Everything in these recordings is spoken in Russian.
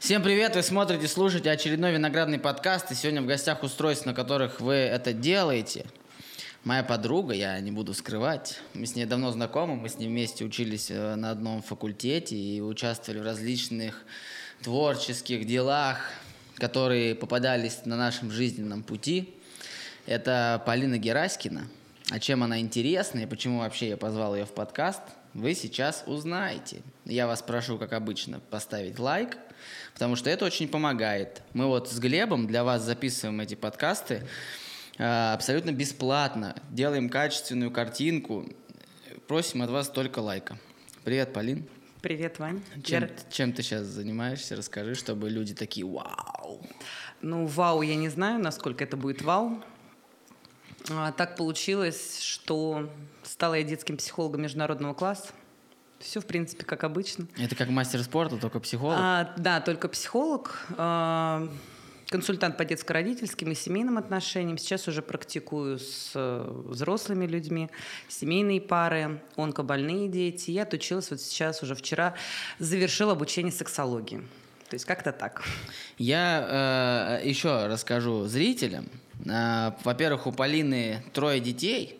Всем привет! Вы смотрите, слушаете очередной виноградный подкаст. И сегодня в гостях устройств, на которых вы это делаете. Моя подруга, я не буду скрывать. Мы с ней давно знакомы, мы с ней вместе учились э, на одном факультете и участвовали в различных творческих делах, которые попадались на нашем жизненном пути. Это Полина Гераськина. А чем она интересна и почему вообще я позвал ее в подкаст, вы сейчас узнаете. Я вас прошу, как обычно, поставить лайк – потому что это очень помогает. Мы вот с Глебом для вас записываем эти подкасты э, абсолютно бесплатно, делаем качественную картинку, просим от вас только лайка. Привет, Полин. Привет, Вань. Чем, Я... чем ты сейчас занимаешься? Расскажи, чтобы люди такие «Вау!» Ну, вау, я не знаю, насколько это будет вау. А, так получилось, что стала я детским психологом международного класса. Все, в принципе, как обычно. Это как мастер спорта, только психолог? А, да, только психолог. А, консультант по детско-родительским и семейным отношениям. Сейчас уже практикую с э, взрослыми людьми, семейные пары, онкобольные дети. Я отучилась вот сейчас, уже вчера, завершила обучение сексологии. То есть как-то так. Я э, еще расскажу зрителям. Э, во-первых, у Полины трое детей –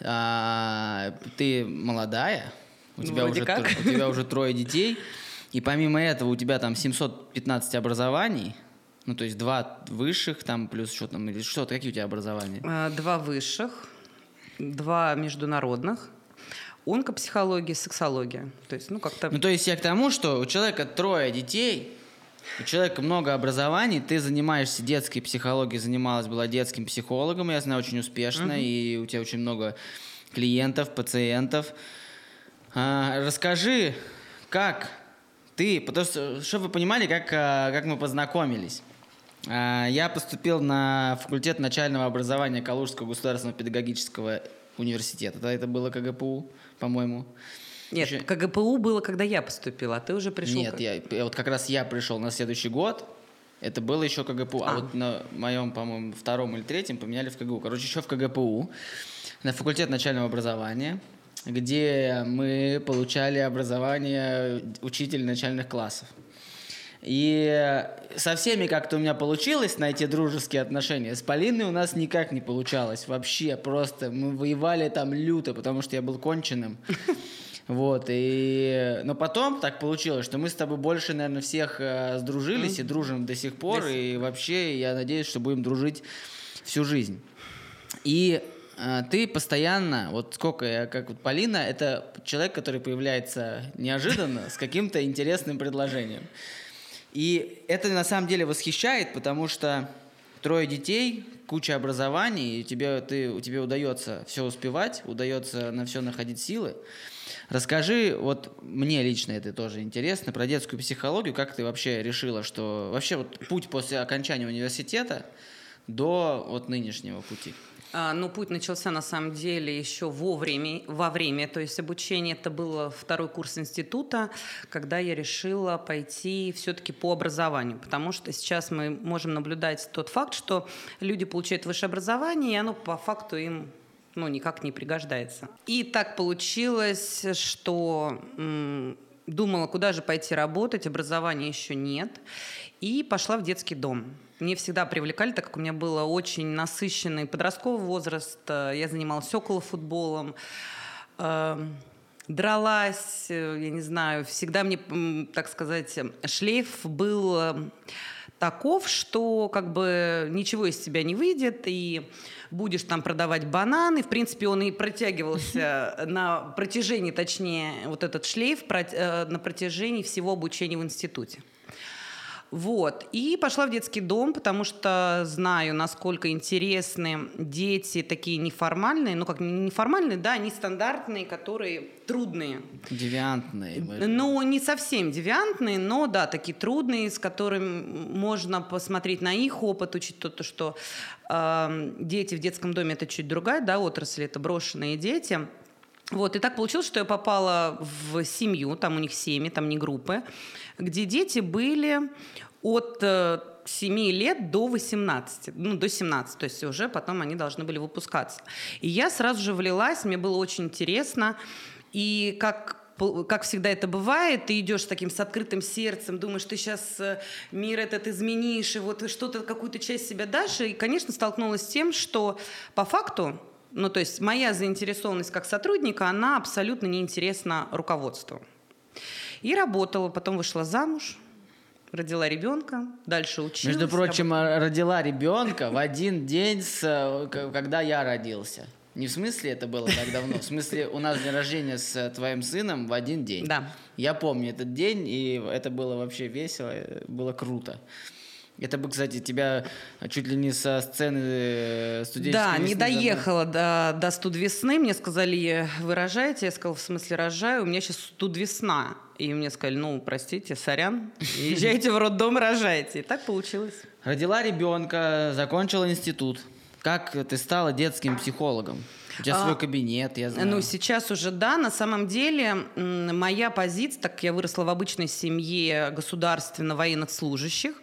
а, ты молодая, у тебя, уже, как. у тебя уже трое детей, и помимо этого у тебя там 715 образований, ну, то есть два высших, там плюс что там, или что, какие у тебя образования? А, два высших, два международных, онкопсихология, сексология. То есть, ну, как-то... Ну, то есть я к тому, что у человека трое детей, у человека много образований, ты занимаешься детской психологией, занималась, была детским психологом, я знаю, очень успешно, uh-huh. и у тебя очень много клиентов, пациентов. А, расскажи, как ты, потому что, чтобы вы понимали, как, а, как мы познакомились. А, я поступил на факультет начального образования Калужского государственного педагогического университета. Тогда это было КГПУ, по-моему. Нет, Еще... КГПУ было, когда я поступила, а ты уже пришел... Нет, я, вот как раз я пришел на следующий год, это было еще КГПУ, а, а вот на моем, по-моему, втором или третьем поменяли в КГУ. Короче, еще в КГПУ, на факультет начального образования, где мы получали образование учителя начальных классов. И со всеми как-то у меня получилось найти дружеские отношения. С Полиной у нас никак не получалось. Вообще, просто мы воевали там люто, потому что я был конченым. Вот, и... Но потом так получилось, что мы с тобой больше, наверное, всех э, сдружились mm-hmm. и дружим до сих пор, до и вообще я надеюсь, что будем дружить всю жизнь. И э, ты постоянно, вот сколько я, как вот Полина, это человек, который появляется неожиданно с каким-то интересным предложением. И это на самом деле восхищает, потому что трое детей, куча образований, и тебе, ты, тебе удается все успевать, удается на все находить силы. Расскажи, вот мне лично это тоже интересно, про детскую психологию, как ты вообще решила, что вообще вот путь после окончания университета до вот нынешнего пути? А, ну, путь начался на самом деле еще вовремя, во время, то есть обучение это был второй курс института, когда я решила пойти все-таки по образованию, потому что сейчас мы можем наблюдать тот факт, что люди получают высшее образование, и оно по факту им ну, никак не пригождается. И так получилось, что м, думала, куда же пойти работать, образования еще нет, и пошла в детский дом. Мне всегда привлекали, так как у меня был очень насыщенный подростковый возраст, э, я занималась около футболом, эм, дралась, э, я не знаю, всегда мне, так сказать, шлейф был э, таков, что как бы ничего из тебя не выйдет, и будешь там продавать бананы. В принципе, он и протягивался на протяжении, точнее, вот этот шлейф на протяжении всего обучения в институте. Вот. И пошла в детский дом, потому что знаю, насколько интересны дети такие неформальные, ну как неформальные, да, они стандартные, которые трудные. Девиантные. Ну, не совсем девиантные, но да, такие трудные, с которыми можно посмотреть на их опыт, учить то, что э, дети в детском доме это чуть другая, да, отрасль, это брошенные дети. Вот, и так получилось, что я попала в семью, там у них семьи, там не группы, где дети были от 7 э, лет до 18, ну, до 17, то есть уже потом они должны были выпускаться. И я сразу же влилась, мне было очень интересно, и как как всегда это бывает, ты идешь с таким с открытым сердцем, думаешь, ты сейчас э, мир этот изменишь, и вот что-то, какую-то часть себя дашь. И, конечно, столкнулась с тем, что по факту, ну, то есть моя заинтересованность как сотрудника, она абсолютно неинтересна руководству. И работала, потом вышла замуж, родила ребенка, дальше училась. Между прочим, работала. родила ребенка в один день, с, э, когда я родился. Не в смысле это было так давно, в смысле у нас день рождения с твоим сыном в один день. Да. Я помню этот день, и это было вообще весело, было круто. Это бы, кстати, тебя чуть ли не со сцены э, студенческой Да, не доехала до, до студ весны. Мне сказали, вы рожаете? Я сказала, в смысле рожаю? У меня сейчас студ весна. И мне сказали, ну, простите, сорян, езжайте в роддом, рожайте. И так получилось. Родила ребенка, закончила институт. Как ты стала детским психологом? У тебя а, свой кабинет, я знаю. Ну, сейчас уже да. На самом деле, моя позиция, так как я выросла в обычной семье государственно-военных служащих,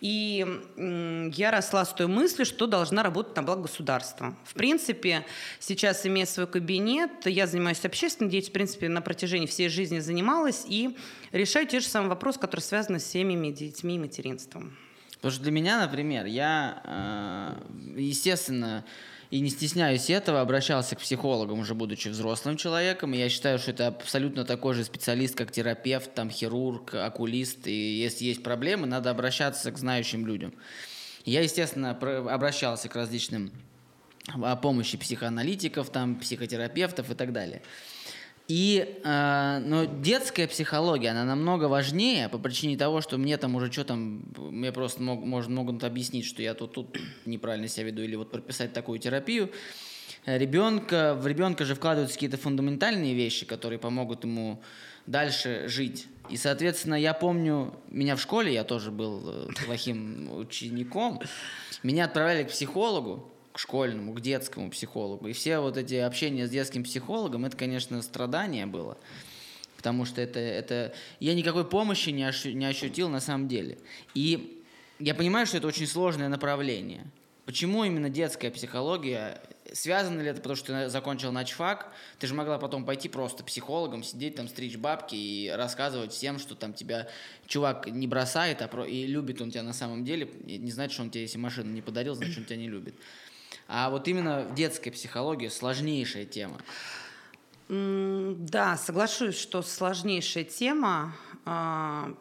и я росла с той мыслью, что должна работать на благо государства. В принципе, сейчас, имея свой кабинет, я занимаюсь общественной деятельностью, в принципе, на протяжении всей жизни занималась, и решаю те же самые вопросы, которые связаны с семьями, детьми и материнством. Потому что для меня, например, я, э, естественно, и не стесняюсь этого, обращался к психологам, уже будучи взрослым человеком, и я считаю, что это абсолютно такой же специалист, как терапевт, там, хирург, окулист, и если есть проблемы, надо обращаться к знающим людям. Я, естественно, обращался к различным о помощи психоаналитиков, там, психотерапевтов и так далее. И, э, но детская психология, она намного важнее по причине того, что мне там уже что там, мне просто мог, может, могут объяснить, что я тут, тут неправильно себя веду, или вот прописать такую терапию. Ребенка, в ребенка же вкладываются какие-то фундаментальные вещи, которые помогут ему дальше жить. И, соответственно, я помню, меня в школе, я тоже был э, плохим учеником, меня отправляли к психологу, к школьному, к детскому психологу. И все вот эти общения с детским психологом, это, конечно, страдание было. Потому что это, это... Я никакой помощи не, ощу... не ощутил на самом деле. И я понимаю, что это очень сложное направление. Почему именно детская психология? Связано ли это, потому что ты закончил начфак? Ты же могла потом пойти просто психологом, сидеть там, стричь бабки и рассказывать всем, что там тебя чувак не бросает, а про... и любит он тебя на самом деле. И не значит, что он тебе, если машину не подарил, значит, он тебя не любит. А вот именно в детской психологии сложнейшая тема. Да, соглашусь, что сложнейшая тема. А,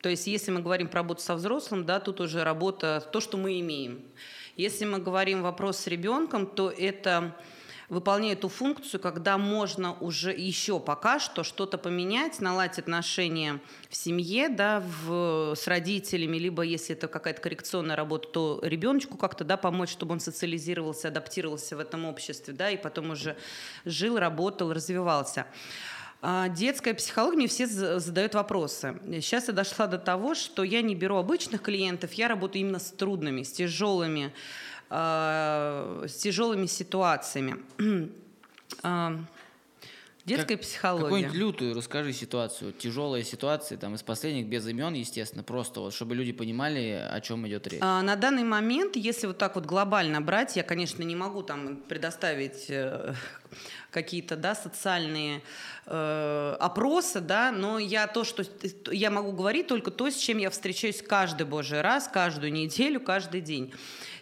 то есть, если мы говорим про работу со взрослым, да, тут уже работа, то, что мы имеем. Если мы говорим вопрос с ребенком, то это выполняет ту функцию, когда можно уже еще пока что что-то поменять, наладить отношения в семье, да, в, с родителями, либо если это какая-то коррекционная работа, то ребеночку как-то да, помочь, чтобы он социализировался, адаптировался в этом обществе, да, и потом уже жил, работал, развивался. А детская психология, мне все задают вопросы. Сейчас я дошла до того, что я не беру обычных клиентов, я работаю именно с трудными, с тяжелыми с тяжелыми ситуациями. э, детская как, психология. Какую-нибудь лютую расскажи ситуацию, тяжелые ситуации, там из последних, без имен, естественно, просто вот, чтобы люди понимали, о чем идет речь. А, на данный момент, если вот так вот глобально брать, я, конечно, не могу там предоставить э, какие-то, да, социальные э, опросы, да, но я то, что я могу говорить только то, с чем я встречаюсь каждый божий раз, каждую неделю, каждый день.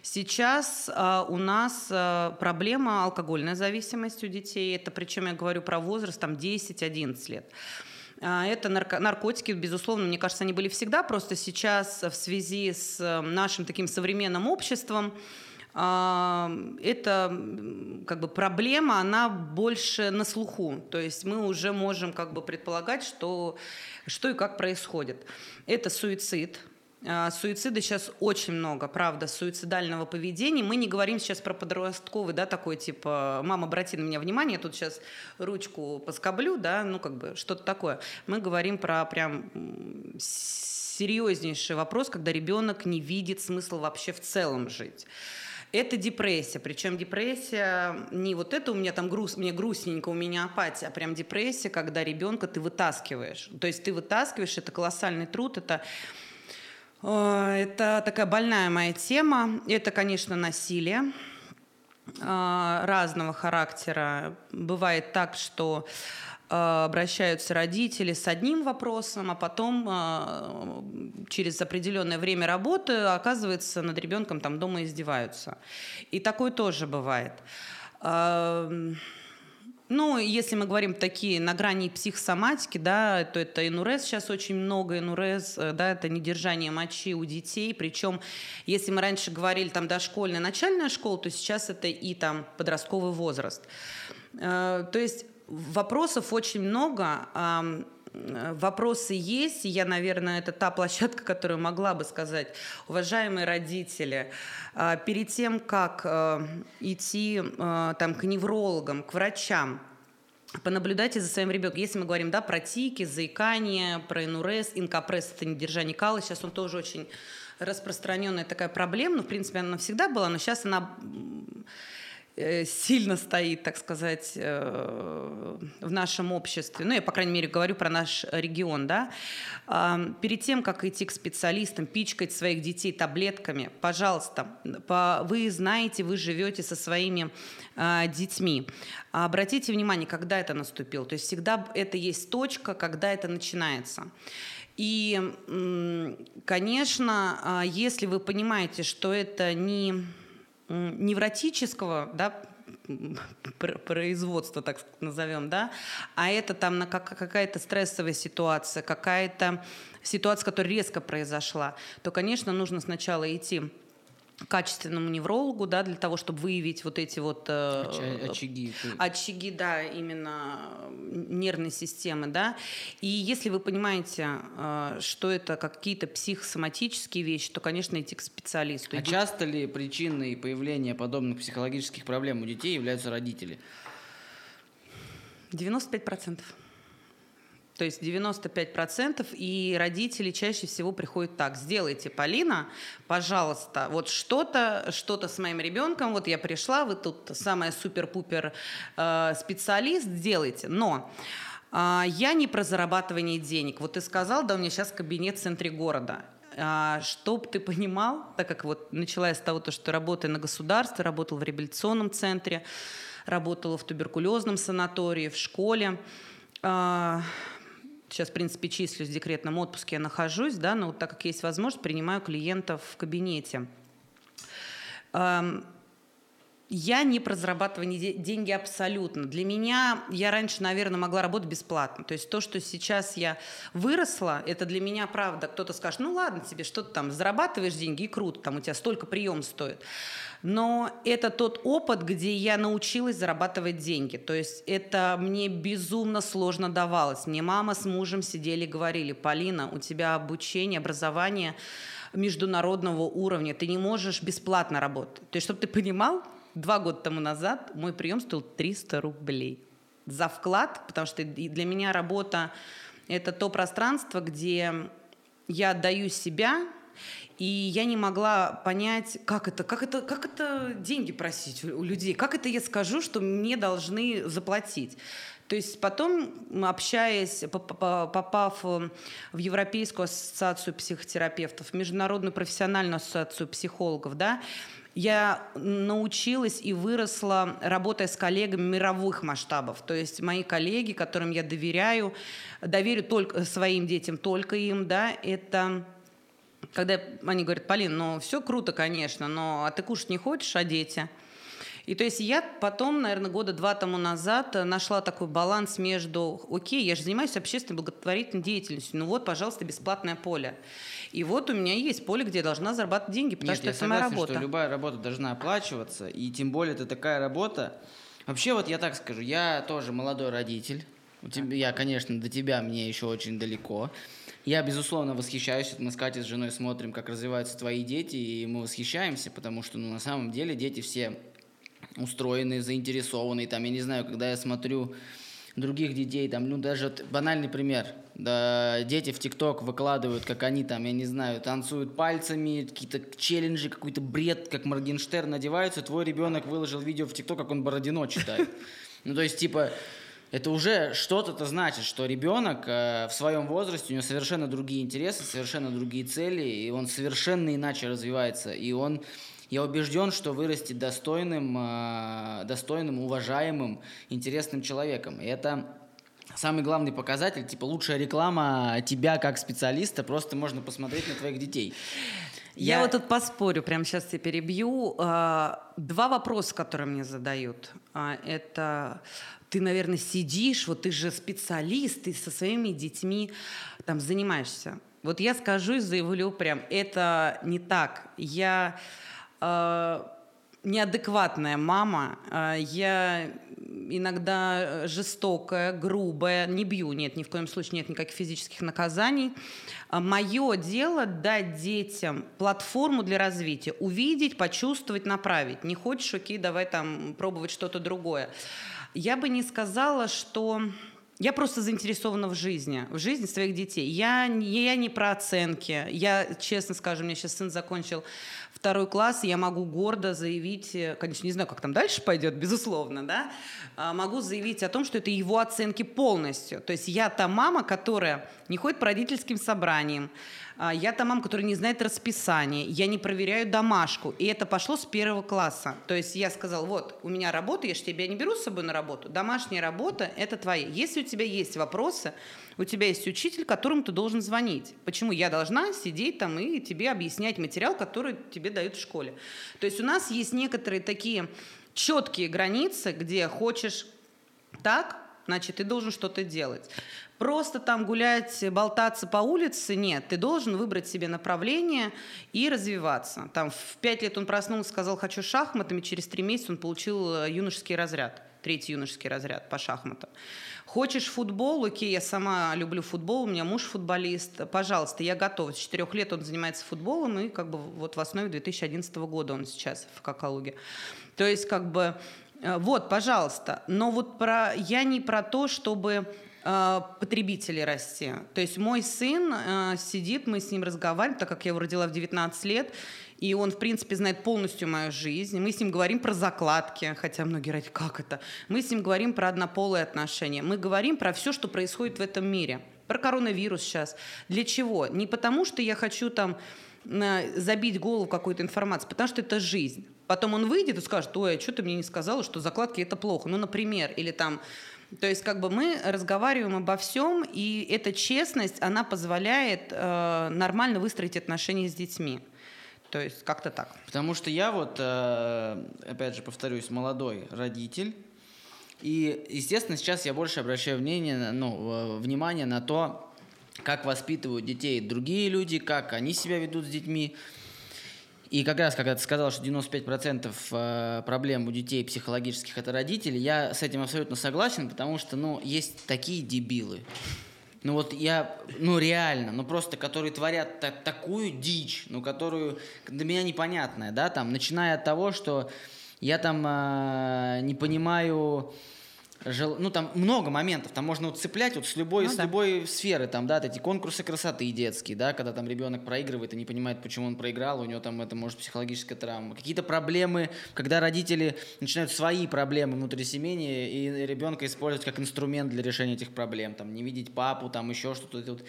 Сейчас э, у нас э, проблема алкогольная зависимость у детей. Это причем я говорю про возраст там 10-11 лет. А, это нарко- наркотики, безусловно, мне кажется, они были всегда, просто сейчас в связи с э, нашим таким современным обществом эта как бы проблема, она больше на слуху. То есть мы уже можем как бы предполагать, что, что и как происходит. Это суицид, Суицида сейчас очень много, правда, суицидального поведения. Мы не говорим сейчас про подростковый, да, такой типа, мама, обрати на меня внимание, я тут сейчас ручку поскоблю, да, ну как бы что-то такое. Мы говорим про прям серьезнейший вопрос, когда ребенок не видит смысла вообще в целом жить. Это депрессия. Причем депрессия не вот это у меня там груз, мне грустненько, у меня апатия, а прям депрессия, когда ребенка ты вытаскиваешь. То есть ты вытаскиваешь, это колоссальный труд, это это такая больная моя тема. Это, конечно, насилие э, разного характера. Бывает так, что Э, обращаются родители с одним вопросом, а потом э, через определенное время работы оказывается над ребенком там дома издеваются. И такое тоже бывает. Ну, если мы говорим такие на грани психосоматики, да, то это инурез сейчас очень много, инурез, э, да, это недержание мочи у детей, причем, если мы раньше говорили там дошкольная, начальная школа, то сейчас это и там подростковый возраст. То есть Вопросов очень много. Вопросы есть, и я, наверное, это та площадка, которую могла бы сказать, уважаемые родители, а, перед тем, как э, идти э, там, к неврологам, к врачам, понаблюдайте за своим ребенком. Если мы говорим да, про тики, заикание, про инурез, инкапресс, это недержание кала, сейчас он тоже очень распространенная такая проблема, ну, в принципе, она всегда была, но сейчас она Э, сильно стоит, так сказать, э, в нашем обществе, ну, я, по крайней мере, говорю про наш регион, да, перед тем, как идти к специалистам, пичкать своих детей таблетками, пожалуйста, вы знаете, вы живете со своими а, детьми. Обратите внимание, когда это наступило. То есть всегда это есть точка, когда это начинается. И, конечно, а, если вы понимаете, что это не невротического, да, производства, так назовем, да, а это там на какая-то стрессовая ситуация, какая-то ситуация, которая резко произошла, то, конечно, нужно сначала идти качественному неврологу, да, для того, чтобы выявить вот эти вот э, очаги, очаги, да, именно нервной системы, да. И если вы понимаете, э, что это какие-то психосоматические вещи, то, конечно, идти к специалисту. А Идите... часто ли причиной появления подобных психологических проблем у детей являются родители? 95 процентов. То есть 95% и родители чаще всего приходят так, сделайте, Полина, пожалуйста, вот что-то, что-то с моим ребенком, вот я пришла, вы тут самая супер-пупер э, специалист, сделайте. Но э, я не про зарабатывание денег. Вот ты сказал, да, у меня сейчас кабинет в центре города. А, чтоб ты понимал, так как вот начала я с того, что работаю на государстве, работала в реабилитационном центре, работала в туберкулезном санатории, в школе, а, сейчас, в принципе, числюсь в декретном отпуске, я нахожусь, да, но так как есть возможность, принимаю клиентов в кабинете. Я не про зарабатывание деньги абсолютно. Для меня, я раньше, наверное, могла работать бесплатно. То есть то, что сейчас я выросла, это для меня правда. Кто-то скажет, ну ладно тебе, что ты там зарабатываешь деньги, и круто, там у тебя столько прием стоит. Но это тот опыт, где я научилась зарабатывать деньги. То есть это мне безумно сложно давалось. Мне мама с мужем сидели и говорили, Полина, у тебя обучение, образование международного уровня, ты не можешь бесплатно работать. То есть, чтобы ты понимал, два года тому назад мой прием стоил 300 рублей за вклад, потому что для меня работа – это то пространство, где я отдаю себя, и я не могла понять, как это, как это, как это деньги просить у людей, как это я скажу, что мне должны заплатить. То есть потом, общаясь, попав в Европейскую ассоциацию психотерапевтов, Международную профессиональную ассоциацию психологов, да, я научилась и выросла, работая с коллегами мировых масштабов. То есть мои коллеги, которым я доверяю, доверю только своим детям, только им, да, это когда они говорят, Полин, ну все круто, конечно, но а ты кушать не хочешь, а дети? И то есть я потом, наверное, года два тому назад нашла такой баланс между, окей, я же занимаюсь общественной благотворительной деятельностью, ну вот, пожалуйста, бесплатное поле. И вот у меня есть поле, где я должна зарабатывать деньги, потому Нет, что я это согласен, моя работа. что любая работа должна оплачиваться, и тем более это такая работа. Вообще, вот я так скажу, я тоже молодой родитель. У тебя, я, конечно, до тебя мне еще очень далеко. Я, безусловно, восхищаюсь. Мы с Катей с женой смотрим, как развиваются твои дети, и мы восхищаемся, потому что, ну, на самом деле, дети все устроенные, заинтересованные. Там, я не знаю, когда я смотрю других детей, там, ну, даже банальный пример. Да, дети в ТикТок выкладывают, как они там, я не знаю, танцуют пальцами, какие-то челленджи, какой-то бред, как Моргенштерн надеваются. Твой ребенок выложил видео в ТикТок, как он Бородино читает. Ну, то есть, типа, это уже что-то значит, что ребенок э, в своем возрасте, у него совершенно другие интересы, совершенно другие цели, и он совершенно иначе развивается. И он, я убежден, что вырастет достойным, э, достойным, уважаемым, интересным человеком. И это самый главный показатель, типа лучшая реклама тебя как специалиста, просто можно посмотреть на твоих детей. Я, я вот тут поспорю, прямо сейчас тебя перебью. А, два вопроса, которые мне задают. А, это ты, наверное, сидишь, вот ты же специалист, ты со своими детьми там занимаешься. Вот я скажу и заявлю прям, это не так. Я э, неадекватная мама, э, я иногда жестокая, грубая, не бью, нет, ни в коем случае нет никаких физических наказаний. А Мое дело дать детям платформу для развития, увидеть, почувствовать, направить. Не хочешь, окей, давай там пробовать что-то другое. Я бы не сказала, что... Я просто заинтересована в жизни, в жизни своих детей. Я, я не про оценки. Я, честно скажу, меня сейчас сын закончил второй класс, я могу гордо заявить, конечно, не знаю, как там дальше пойдет, безусловно, да, а, могу заявить о том, что это его оценки полностью. То есть я та мама, которая не ходит по родительским собраниям, я та мама, которая не знает расписание, я не проверяю домашку. И это пошло с первого класса. То есть я сказала, вот, у меня работа, я же тебя не беру с собой на работу. Домашняя работа – это твоя. Если у тебя есть вопросы, у тебя есть учитель, которому ты должен звонить. Почему я должна сидеть там и тебе объяснять материал, который тебе дают в школе? То есть у нас есть некоторые такие четкие границы, где хочешь так, значит, ты должен что-то делать. Просто там гулять, болтаться по улице нет. Ты должен выбрать себе направление и развиваться. Там в пять лет он проснулся, сказал «хочу шахматами», через три месяца он получил э, юношеский разряд, третий юношеский разряд по шахматам. Хочешь футбол? Окей, я сама люблю футбол, у меня муж футболист. Пожалуйста, я готова. С четырех лет он занимается футболом, и как бы вот в основе 2011 года он сейчас в Какалуге. То есть как бы э, вот, пожалуйста. Но вот про, я не про то, чтобы потребителей расти. То есть мой сын э, сидит, мы с ним разговариваем, так как я его родила в 19 лет, и он, в принципе, знает полностью мою жизнь. Мы с ним говорим про закладки, хотя многие говорят, как это? Мы с ним говорим про однополые отношения. Мы говорим про все, что происходит в этом мире. Про коронавирус сейчас. Для чего? Не потому, что я хочу там забить голову какой-то информацией, потому что это жизнь. Потом он выйдет и скажет, ой, а что ты мне не сказала, что закладки это плохо. Ну, например, или там то есть как бы мы разговариваем обо всем, и эта честность, она позволяет э, нормально выстроить отношения с детьми. То есть как-то так. Потому что я вот, э, опять же, повторюсь, молодой родитель. И, естественно, сейчас я больше обращаю внимание, ну, внимание на то, как воспитывают детей другие люди, как они себя ведут с детьми. И как раз, когда ты сказал, что 95% э, проблем у детей психологических – это родители, я с этим абсолютно согласен, потому что, ну, есть такие дебилы, ну вот я, ну реально, ну просто, которые творят та- такую дичь, ну которую для меня непонятная, да, там, начиная от того, что я там э, не понимаю, жел... ну там много моментов, там можно вот цеплять вот с любой, ну, с да. любой сферы, там, да, эти конкурсы красоты детские, да, когда там ребенок проигрывает и не понимает, почему он проиграл, у него там это может психологическая травма, какие-то проблемы, когда родители начинают свои проблемы внутри семьи и ребенка использовать как инструмент для решения этих проблем, там, не видеть папу, там, еще что-то, вот,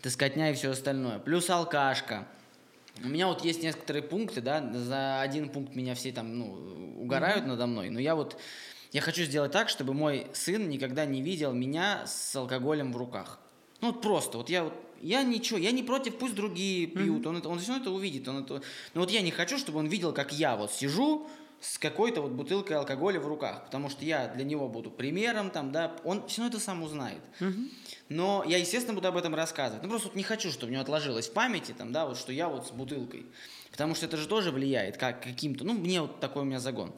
таскотня и все остальное, плюс алкашка, у меня вот есть некоторые пункты, да, за один пункт меня все там, ну, угорают mm-hmm. надо мной, но я вот я хочу сделать так, чтобы мой сын никогда не видел меня с алкоголем в руках. Ну вот просто, вот я вот я ничего, я не против, пусть другие пьют, mm-hmm. он, это, он все равно это увидит. Он это, но вот я не хочу, чтобы он видел, как я вот сижу, с какой-то вот бутылкой алкоголя в руках, потому что я для него буду примером, там, да, он все равно это сам узнает. Угу. Но я, естественно, буду об этом рассказывать. Ну, просто вот не хочу, чтобы у него отложилось в памяти, там, да, вот, что я вот с бутылкой. Потому что это же тоже влияет как каким-то, ну, мне вот такой у меня загон.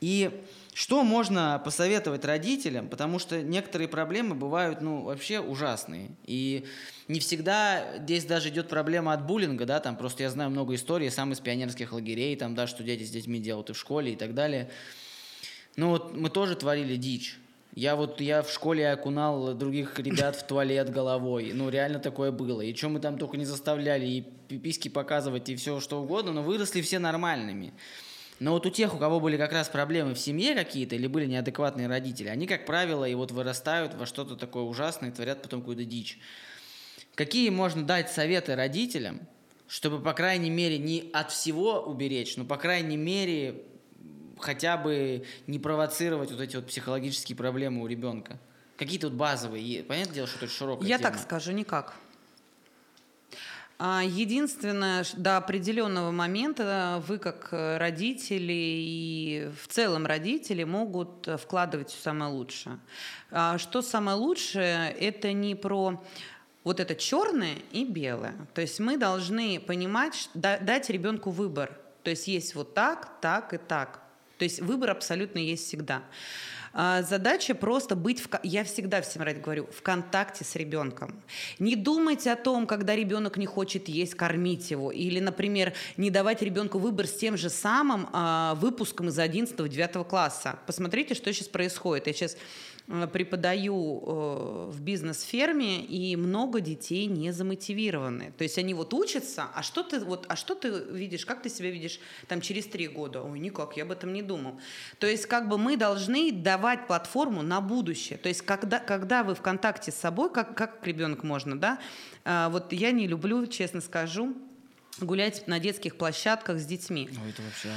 И что можно посоветовать родителям, потому что некоторые проблемы бывают, ну, вообще ужасные. И не всегда здесь даже идет проблема от буллинга, да, там просто я знаю много историй, сам из пионерских лагерей, там, да, что дети с детьми делают и в школе и так далее. Ну, вот мы тоже творили дичь. Я вот, я в школе окунал других ребят в туалет головой. Ну, реально такое было. И что мы там только не заставляли, и пиписьки показывать, и все что угодно, но выросли все нормальными. Но вот у тех, у кого были как раз проблемы в семье какие-то, или были неадекватные родители, они, как правило, и вот вырастают во что-то такое ужасное, и творят потом какую-то дичь. Какие можно дать советы родителям, чтобы, по крайней мере, не от всего уберечь, но, по крайней мере, хотя бы не провоцировать вот эти вот психологические проблемы у ребенка? Какие-то вот базовые, понятное дело, что это широкая Я тема. так скажу, никак. А, единственное, до определенного момента вы как родители и в целом родители могут вкладывать все самое лучшее. А что самое лучшее, это не про вот это черное и белое. То есть мы должны понимать, дать ребенку выбор. То есть есть вот так, так и так. То есть выбор абсолютно есть всегда. А, задача просто быть, в, я всегда всем ради говорю, в контакте с ребенком. Не думайте о том, когда ребенок не хочет есть, кормить его. Или, например, не давать ребенку выбор с тем же самым а, выпуском из 11-9 класса. Посмотрите, что сейчас происходит. Я сейчас преподаю э, в бизнес-ферме, и много детей не замотивированы. То есть они вот учатся, а что ты, вот, а что ты видишь, как ты себя видишь там через три года? Ой, никак, я об этом не думал. То есть как бы мы должны давать платформу на будущее. То есть когда, когда вы в контакте с собой, как, как ребенок можно, да, а, вот я не люблю, честно скажу, гулять на детских площадках с детьми. Ой, это вообще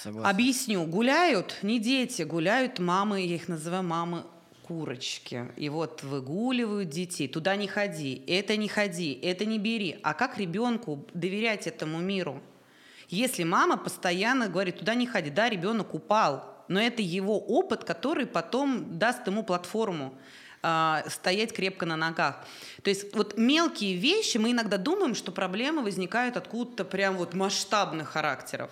Согласен. Объясню. Гуляют не дети, гуляют мамы, я их называю мамы курочки. И вот выгуливают детей. Туда не ходи, это не ходи, это не бери. А как ребенку доверять этому миру? Если мама постоянно говорит, туда не ходи, да, ребенок упал, но это его опыт, который потом даст ему платформу э, стоять крепко на ногах. То есть вот мелкие вещи, мы иногда думаем, что проблемы возникают откуда-то прям вот масштабных характеров.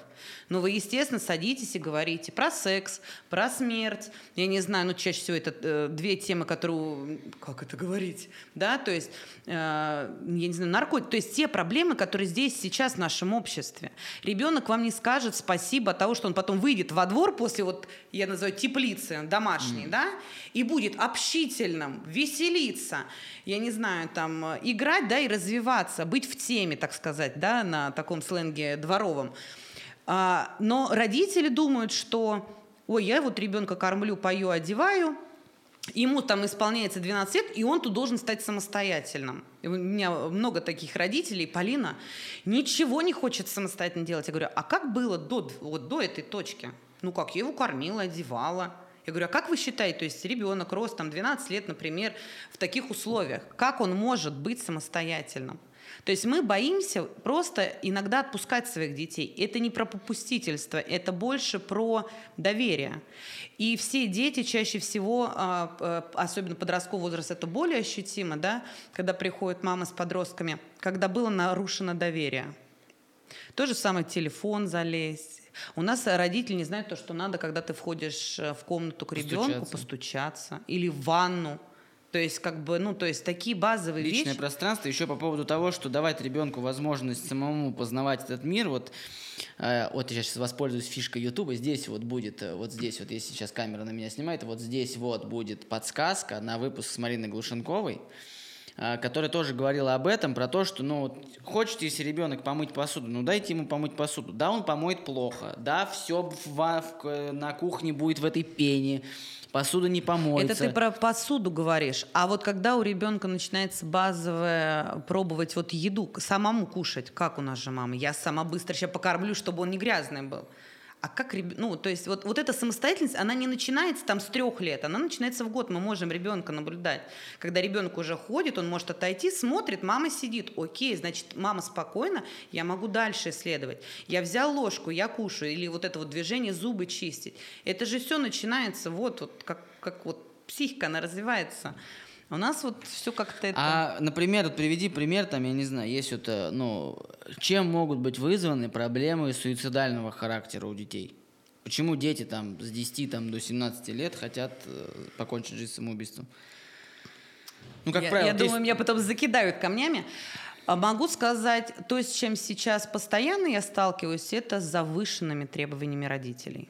Но вы, естественно, садитесь и говорите про секс, про смерть. Я не знаю, ну чаще всего это э, две темы, которые... Как это говорить? Да, то есть, э, я не знаю, наркотики. То есть те проблемы, которые здесь сейчас в нашем обществе. Ребенок вам не скажет спасибо от того, что он потом выйдет во двор после вот, я называю, теплицы домашней, mm. да, и будет общительным, веселиться я не знаю, там, играть, да, и развиваться, быть в теме, так сказать, да, на таком сленге дворовом. А, но родители думают, что, ой, я вот ребенка кормлю, пою, одеваю, ему там исполняется 12 лет, и он тут должен стать самостоятельным. У меня много таких родителей. Полина ничего не хочет самостоятельно делать. Я говорю, а как было до, вот до этой точки? Ну как, я его кормила, одевала. Я говорю, а как вы считаете, то есть ребенок, рост там 12 лет, например, в таких условиях, как он может быть самостоятельным? То есть мы боимся просто иногда отпускать своих детей. Это не про попустительство, это больше про доверие. И все дети чаще всего, а, а, особенно подростковый возраст, это более ощутимо, да, когда приходит мама с подростками, когда было нарушено доверие. То же самое телефон залезть, у нас родители не знают то, что надо, когда ты входишь э, в комнату к ребенку, постучаться, постучаться или в ванну. То есть, как бы, ну, то есть такие базовые Личное вещи. пространство еще по поводу того, что давать ребенку возможность самому познавать этот мир. Вот, э, вот я сейчас воспользуюсь фишкой Ютуба. Здесь вот будет, э, вот здесь вот, если сейчас камера на меня снимает, вот здесь вот будет подсказка на выпуск с Мариной Глушенковой. А, которая тоже говорила об этом, про то, что, ну, хочет, если ребенок помыть посуду, ну, дайте ему помыть посуду. Да, он помоет плохо, да, все в, в, на кухне будет в этой пене, посуда не помоется. Это ты про посуду говоришь. А вот когда у ребенка начинается базовое пробовать вот еду, самому кушать, как у нас же мама, я сама быстро сейчас покормлю, чтобы он не грязный был. А как ну, то есть вот, вот эта самостоятельность, она не начинается там с трех лет, она начинается в год. Мы можем ребенка наблюдать. Когда ребенок уже ходит, он может отойти, смотрит, мама сидит. Окей, значит, мама спокойна, я могу дальше исследовать. Я взял ложку, я кушаю. Или вот это вот движение зубы чистить. Это же все начинается вот, вот как, как вот психика, она развивается. У нас вот все как-то это... А, например, вот приведи пример, там, я не знаю, есть вот, э, ну, чем могут быть вызваны проблемы суицидального характера у детей? Почему дети там с 10 там, до 17 лет хотят э, покончить жизнь самоубийством? Ну, как я, правило, я здесь... думаю, меня потом закидают камнями. А могу сказать, то, с чем сейчас постоянно я сталкиваюсь, это с завышенными требованиями родителей.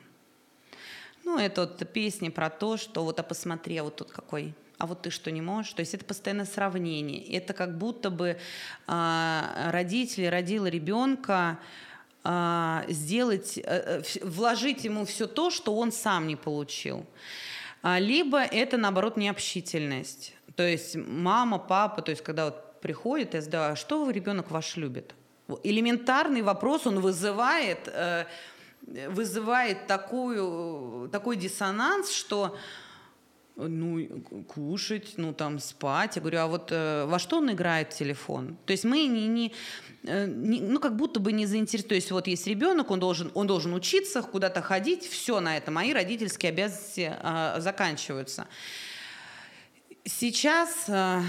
Ну, это вот песни про то, что вот, а посмотри, а вот тут какой а вот ты что не можешь? То есть это постоянное сравнение. Это как будто бы а, родители родила ребенка а, сделать, а, вложить ему все то, что он сам не получил. А, либо это, наоборот, необщительность. То есть мама, папа, то есть когда вот приходит, я задаю, а что ребенок ваш любит? Элементарный вопрос он вызывает, э, вызывает такую, такой диссонанс, что ну, кушать, ну, там, спать. Я говорю, а вот э, во что он играет телефон? То есть мы не, не, э, не ну, как будто бы не заинтересованы. То есть вот есть ребенок, он должен, он должен учиться, куда-то ходить, все на это. Мои родительские обязанности э, заканчиваются. Сейчас... Э,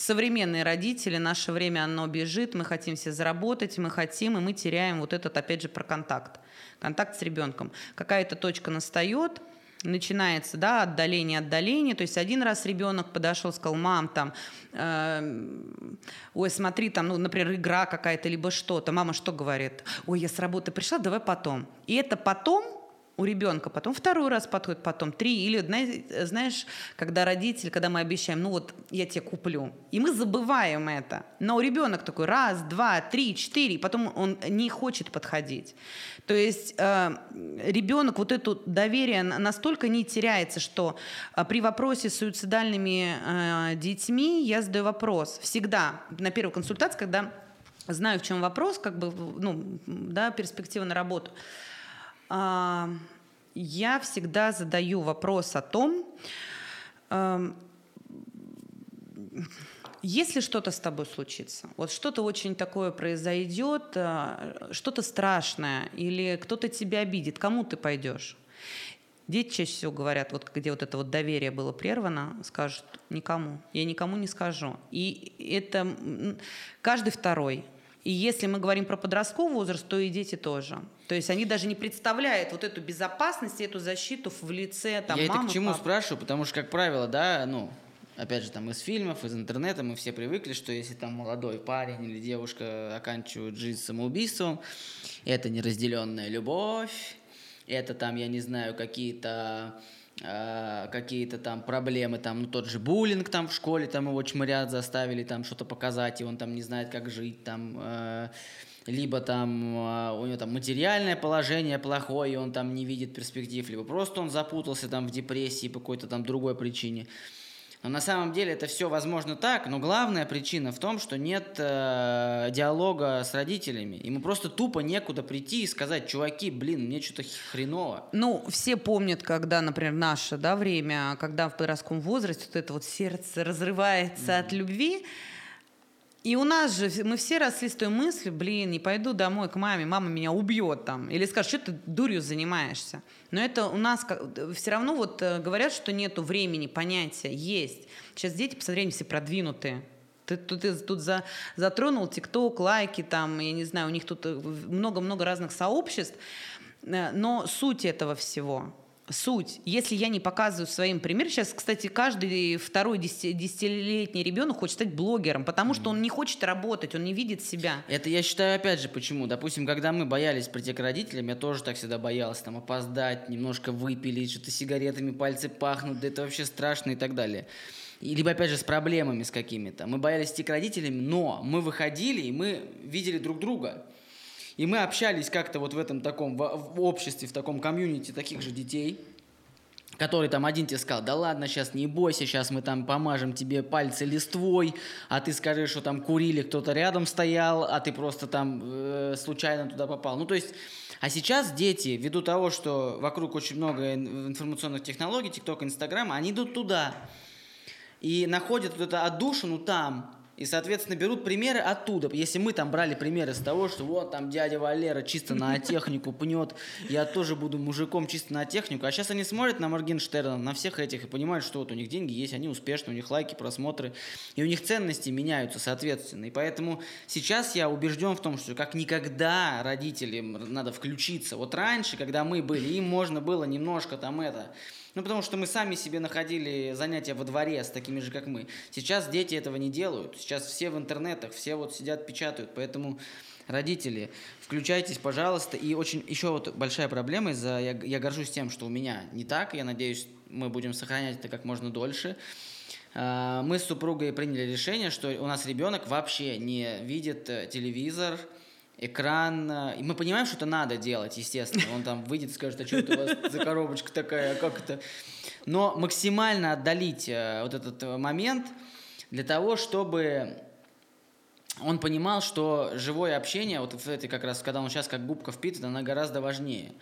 современные родители, наше время, оно бежит, мы хотим все заработать, мы хотим, и мы теряем вот этот, опять же, про контакт. Контакт с ребенком. Какая-то точка настает, начинается, да, отдаление, отдаление. То есть один раз ребенок подошел, сказал, мам, там, э, ой, смотри, там, ну, например, игра какая-то, либо что-то. Мама что говорит? Ой, я с работы пришла, давай потом. И это потом у ребенка, потом второй раз подходит, потом три. Или, знаешь, когда родитель, когда мы обещаем, ну вот я тебе куплю, и мы забываем это. Но ребенок такой раз, два, три, четыре, и потом он не хочет подходить. То есть э, ребенок вот это доверие настолько не теряется, что э, при вопросе с суицидальными э, детьми я задаю вопрос всегда на первой консультации, когда знаю, в чем вопрос, как бы, ну, да, перспектива на работу. А, я всегда задаю вопрос о том, если что-то с тобой случится, вот что-то очень такое произойдет, э, что-то страшное, или кто-то тебя обидит, кому ты пойдешь? Дети чаще всего говорят, вот где вот это вот доверие было прервано, скажут никому. Я никому не скажу. И это каждый второй. И если мы говорим про подростковый возраст, то и дети тоже. То есть они даже не представляют вот эту безопасность, эту защиту в лице там, Я мамы, это к чему папы. спрашиваю? Потому что, как правило, да, ну, опять же, там из фильмов, из интернета мы все привыкли, что если там молодой парень или девушка оканчивают жизнь самоубийством, это неразделенная любовь, это там, я не знаю, какие-то э, какие-то там проблемы, там, ну, тот же буллинг там в школе, там его чмырят, заставили там что-то показать, и он там не знает, как жить, там, э, либо там э, у него там материальное положение плохое, и он там не видит перспектив, либо просто он запутался там в депрессии по какой-то там другой причине. Но на самом деле это все возможно так, но главная причина в том, что нет э, диалога с родителями. Ему просто тупо некуда прийти и сказать, чуваки, блин, мне что-то хреново. Ну, все помнят, когда, например, наше да, время, когда в подростковом возрасте вот это вот сердце разрывается mm-hmm. от любви, и у нас же, мы все росли с той мыслью, блин, не пойду домой к маме, мама меня убьет там. Или скажет, что ты дурью занимаешься. Но это у нас все равно вот э, говорят, что нету времени, понятия, есть. Сейчас дети, посмотри, они все продвинутые. Ты, ты, ты тут за, затронул ТикТок, лайки, там, я не знаю, у них тут э, много-много разных сообществ. Э, но суть этого всего – суть. Если я не показываю своим примером, сейчас, кстати, каждый второй десятилетний ребенок хочет стать блогером, потому что он не хочет работать, он не видит себя. Это я считаю, опять же, почему. Допустим, когда мы боялись прийти к родителям, я тоже так всегда боялся, там, опоздать, немножко выпили, что-то сигаретами пальцы пахнут, да это вообще страшно и так далее. И, либо, опять же, с проблемами с какими-то. Мы боялись идти к родителям, но мы выходили, и мы видели друг друга. И мы общались как-то вот в этом таком, в, в обществе, в таком комьюнити таких же детей, который там один тебе сказал, да ладно, сейчас не бойся, сейчас мы там помажем тебе пальцы листвой, а ты скажи, что там курили, кто-то рядом стоял, а ты просто там э, случайно туда попал. Ну, то есть, а сейчас дети, ввиду того, что вокруг очень много информационных технологий, ТикТок, Инстаграм, они идут туда и находят вот эту отдушину там, и, соответственно, берут примеры оттуда. Если мы там брали примеры с того, что вот там дядя Валера чисто на технику пнет, я тоже буду мужиком чисто на технику. А сейчас они смотрят на Моргенштерна, на всех этих и понимают, что вот у них деньги есть, они успешны, у них лайки, просмотры, и у них ценности меняются, соответственно. И поэтому сейчас я убежден в том, что как никогда родителям надо включиться. Вот раньше, когда мы были, им можно было немножко там это ну, потому что мы сами себе находили занятия во дворе с такими же, как мы. Сейчас дети этого не делают. Сейчас все в интернетах, все вот сидят, печатают. Поэтому родители, включайтесь, пожалуйста. И очень еще вот большая проблема из-за я, я горжусь тем, что у меня не так. Я надеюсь, мы будем сохранять это как можно дольше. А, мы с супругой приняли решение, что у нас ребенок вообще не видит э, телевизор, экран. Э, и мы понимаем, что это надо делать, естественно. Он там выйдет и скажет, а что это у вас за коробочка такая, а как это? Но максимально отдалить э, вот этот э, момент для того, чтобы он понимал, что живое общение, вот в этой как раз, когда он сейчас как губка впитывает, она гораздо важнее.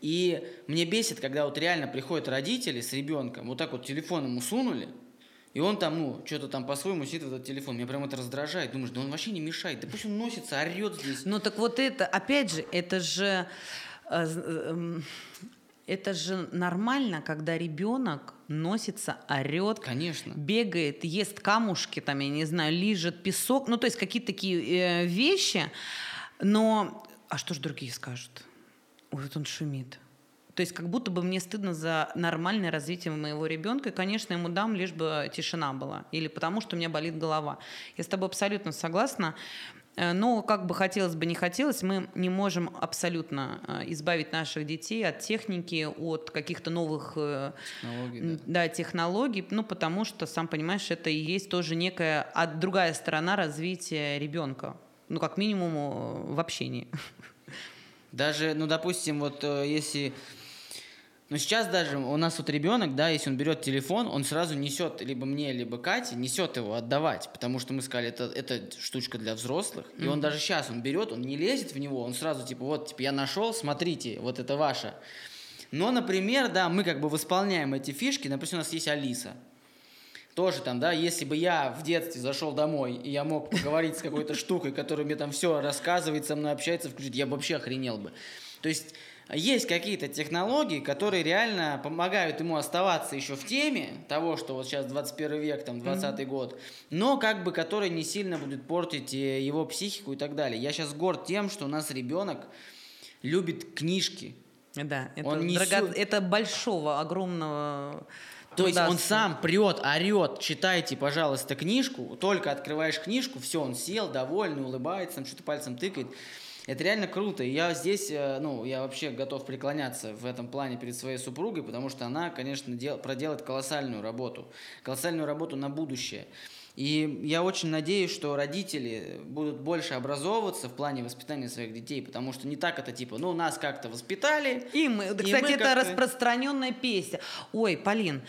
И мне бесит, когда вот реально приходят родители с ребенком, вот так вот телефон ему сунули, и он там, ну, что-то там по-своему сидит в этот телефон. Меня прям это раздражает. Думаешь, да он вообще не мешает. Да пусть он носится, орет здесь. Ну так вот это, опять же, это же... Э, эм, это же нормально, когда ребенок носится, орет, Конечно. бегает, ест камушки, там, я не знаю, лижет песок, ну, то есть какие-то такие э, вещи. Но, а что же другие скажут? Вот он шумит. То есть как будто бы мне стыдно за нормальное развитие моего ребенка. И, конечно, ему дам, лишь бы тишина была. Или потому, что у меня болит голова. Я с тобой абсолютно согласна. Э, но как бы хотелось бы не хотелось, мы не можем абсолютно э, избавить наших детей от техники, от каких-то новых э, технологий, да. Да, технологий ну потому что, сам понимаешь, это и есть тоже некая а другая сторона развития ребенка, ну как минимум в общении. Даже, ну допустим, вот если но сейчас даже у нас вот ребенок, да, если он берет телефон, он сразу несет либо мне, либо Кате, несет его отдавать, потому что мы сказали, это, это штучка для взрослых. И mm-hmm. он даже сейчас, он берет, он не лезет в него, он сразу типа, вот, типа, я нашел, смотрите, вот это ваше. Но, например, да, мы как бы восполняем эти фишки, например, у нас есть Алиса. Тоже там, да, если бы я в детстве зашел домой, и я мог поговорить с какой-то штукой, которая мне там все рассказывает, со мной общается, включить, я бы вообще охренел бы. То есть есть какие-то технологии, которые реально помогают ему оставаться еще в теме того, что вот сейчас 21 век, там 20 mm-hmm. год, но как бы которые не сильно будут портить э, его психику и так далее. Я сейчас горд тем, что у нас ребенок любит книжки. Да, это, он несет... дрого... это большого, огромного то есть он сам прет, орет, читайте, пожалуйста, книжку, только открываешь книжку, все, он сел, довольный, улыбается, там что-то пальцем тыкает. Это реально круто. И я здесь, э, ну, я вообще готов преклоняться в этом плане перед своей супругой, потому что она, конечно, дел, проделает колоссальную работу. Колоссальную работу на будущее. И я очень надеюсь, что родители будут больше образовываться в плане воспитания своих детей, потому что не так это типа, ну, нас как-то воспитали. И мы, и кстати, мы это распространенная песня. Ой, Полин,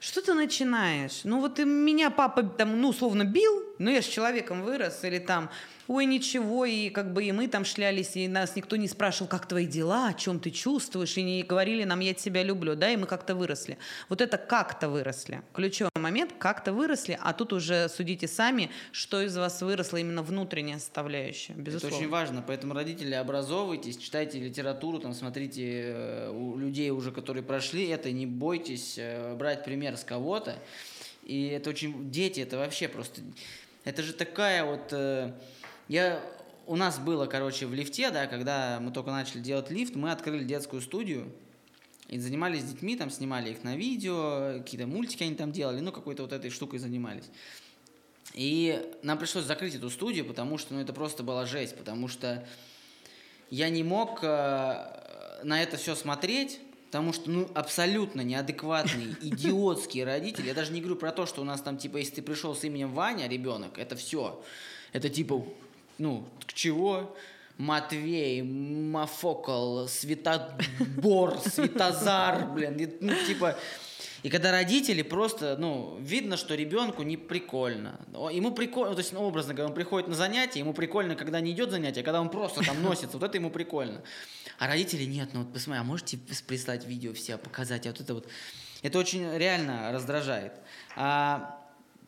что ты начинаешь? Ну вот и меня папа там, ну, условно бил, но я же человеком вырос, или там ой, ничего, и как бы и мы там шлялись, и нас никто не спрашивал, как твои дела, о чем ты чувствуешь, и не говорили нам, я тебя люблю, да, и мы как-то выросли. Вот это как-то выросли. Ключевой момент, как-то выросли, а тут уже судите сами, что из вас выросло именно внутренняя составляющая, безусловно. Это очень важно, поэтому родители, образовывайтесь, читайте литературу, там, смотрите э, у людей уже, которые прошли это, не бойтесь э, брать пример с кого-то, и это очень... Дети, это вообще просто... Это же такая вот... Э, я, у нас было, короче, в лифте, да, когда мы только начали делать лифт, мы открыли детскую студию и занимались детьми, там снимали их на видео, какие-то мультики они там делали, ну, какой-то вот этой штукой занимались. И нам пришлось закрыть эту студию, потому что, ну, это просто была жесть, потому что я не мог э, на это все смотреть, потому что, ну, абсолютно неадекватные, идиотские родители. Я даже не говорю про то, что у нас там, типа, если ты пришел с именем Ваня, ребенок, это все. Это типа, ну, к чего? Матвей, Мафокл, Светобор, Светозар, блин, ну, типа... И когда родители просто, ну, видно, что ребенку не прикольно. Ему прикольно, то есть, ну, образно говоря, он приходит на занятия, ему прикольно, когда не идет занятие, а когда он просто там носится, вот это ему прикольно. А родители нет, ну вот посмотри, а можете прислать видео все, показать, а вот это вот. Это очень реально раздражает. А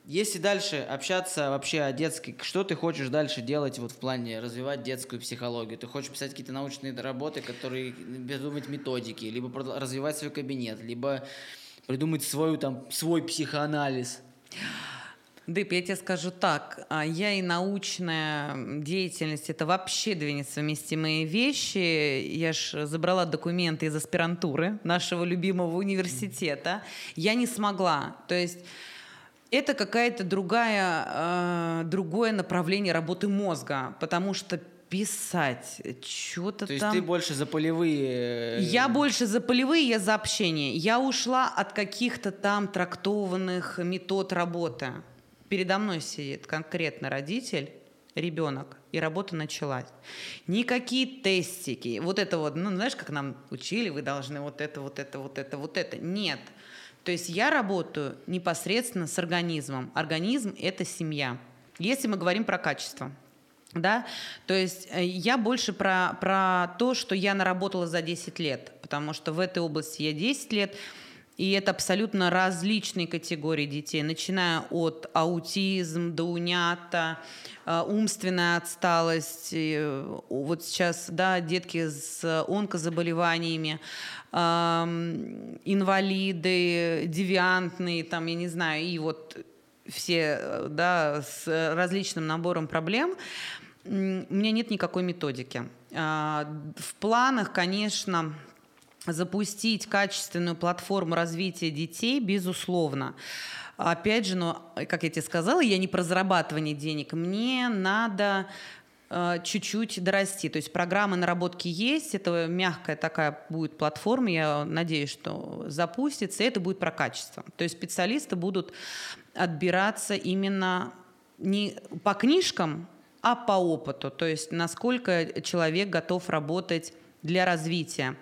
если дальше общаться вообще о детской, что ты хочешь дальше делать вот в плане развивать детскую психологию? Ты хочешь писать какие-то научные работы, которые придумать методики, либо развивать свой кабинет, либо придумать свою там свой психоанализ? Дып, я тебе скажу так, а, я и научная деятельность – это вообще две несовместимые вещи. Я ж забрала документы из аспирантуры нашего любимого университета. Я не смогла. То есть это какая-то другая, э, другое направление работы мозга, потому что писать, что-то там... То есть ты больше за полевые... Э, я больше за полевые, я за общение. Я ушла от каких-то там трактованных метод работы. Передо мной сидит конкретно родитель, ребенок, и работа началась. Никакие тестики, вот это вот, ну знаешь, как нам учили, вы должны вот это, вот это, вот это, вот это. Нет. То есть я работаю непосредственно с организмом. Организм – это семья. Если мы говорим про качество. Да? То есть э, я больше про, про то, что я наработала за 10 лет, потому что в этой области я 10 лет, и это абсолютно различные категории детей, начиная от аутизм, до э, умственная отсталость, вот сейчас, да, детки с онкозаболеваниями, инвалиды, девиантные, там, я не знаю, и вот все, да, с различным набором проблем, у меня нет никакой методики. В планах, конечно, запустить качественную платформу развития детей, безусловно. Опять же, но, как я тебе сказала, я не про зарабатывание денег. Мне надо Э, чуть-чуть дорасти. То есть программа наработки есть, это мягкая такая будет платформа, я надеюсь, что запустится, и это будет про качество. То есть специалисты будут отбираться именно не по книжкам, а по опыту, то есть насколько человек готов работать для развития.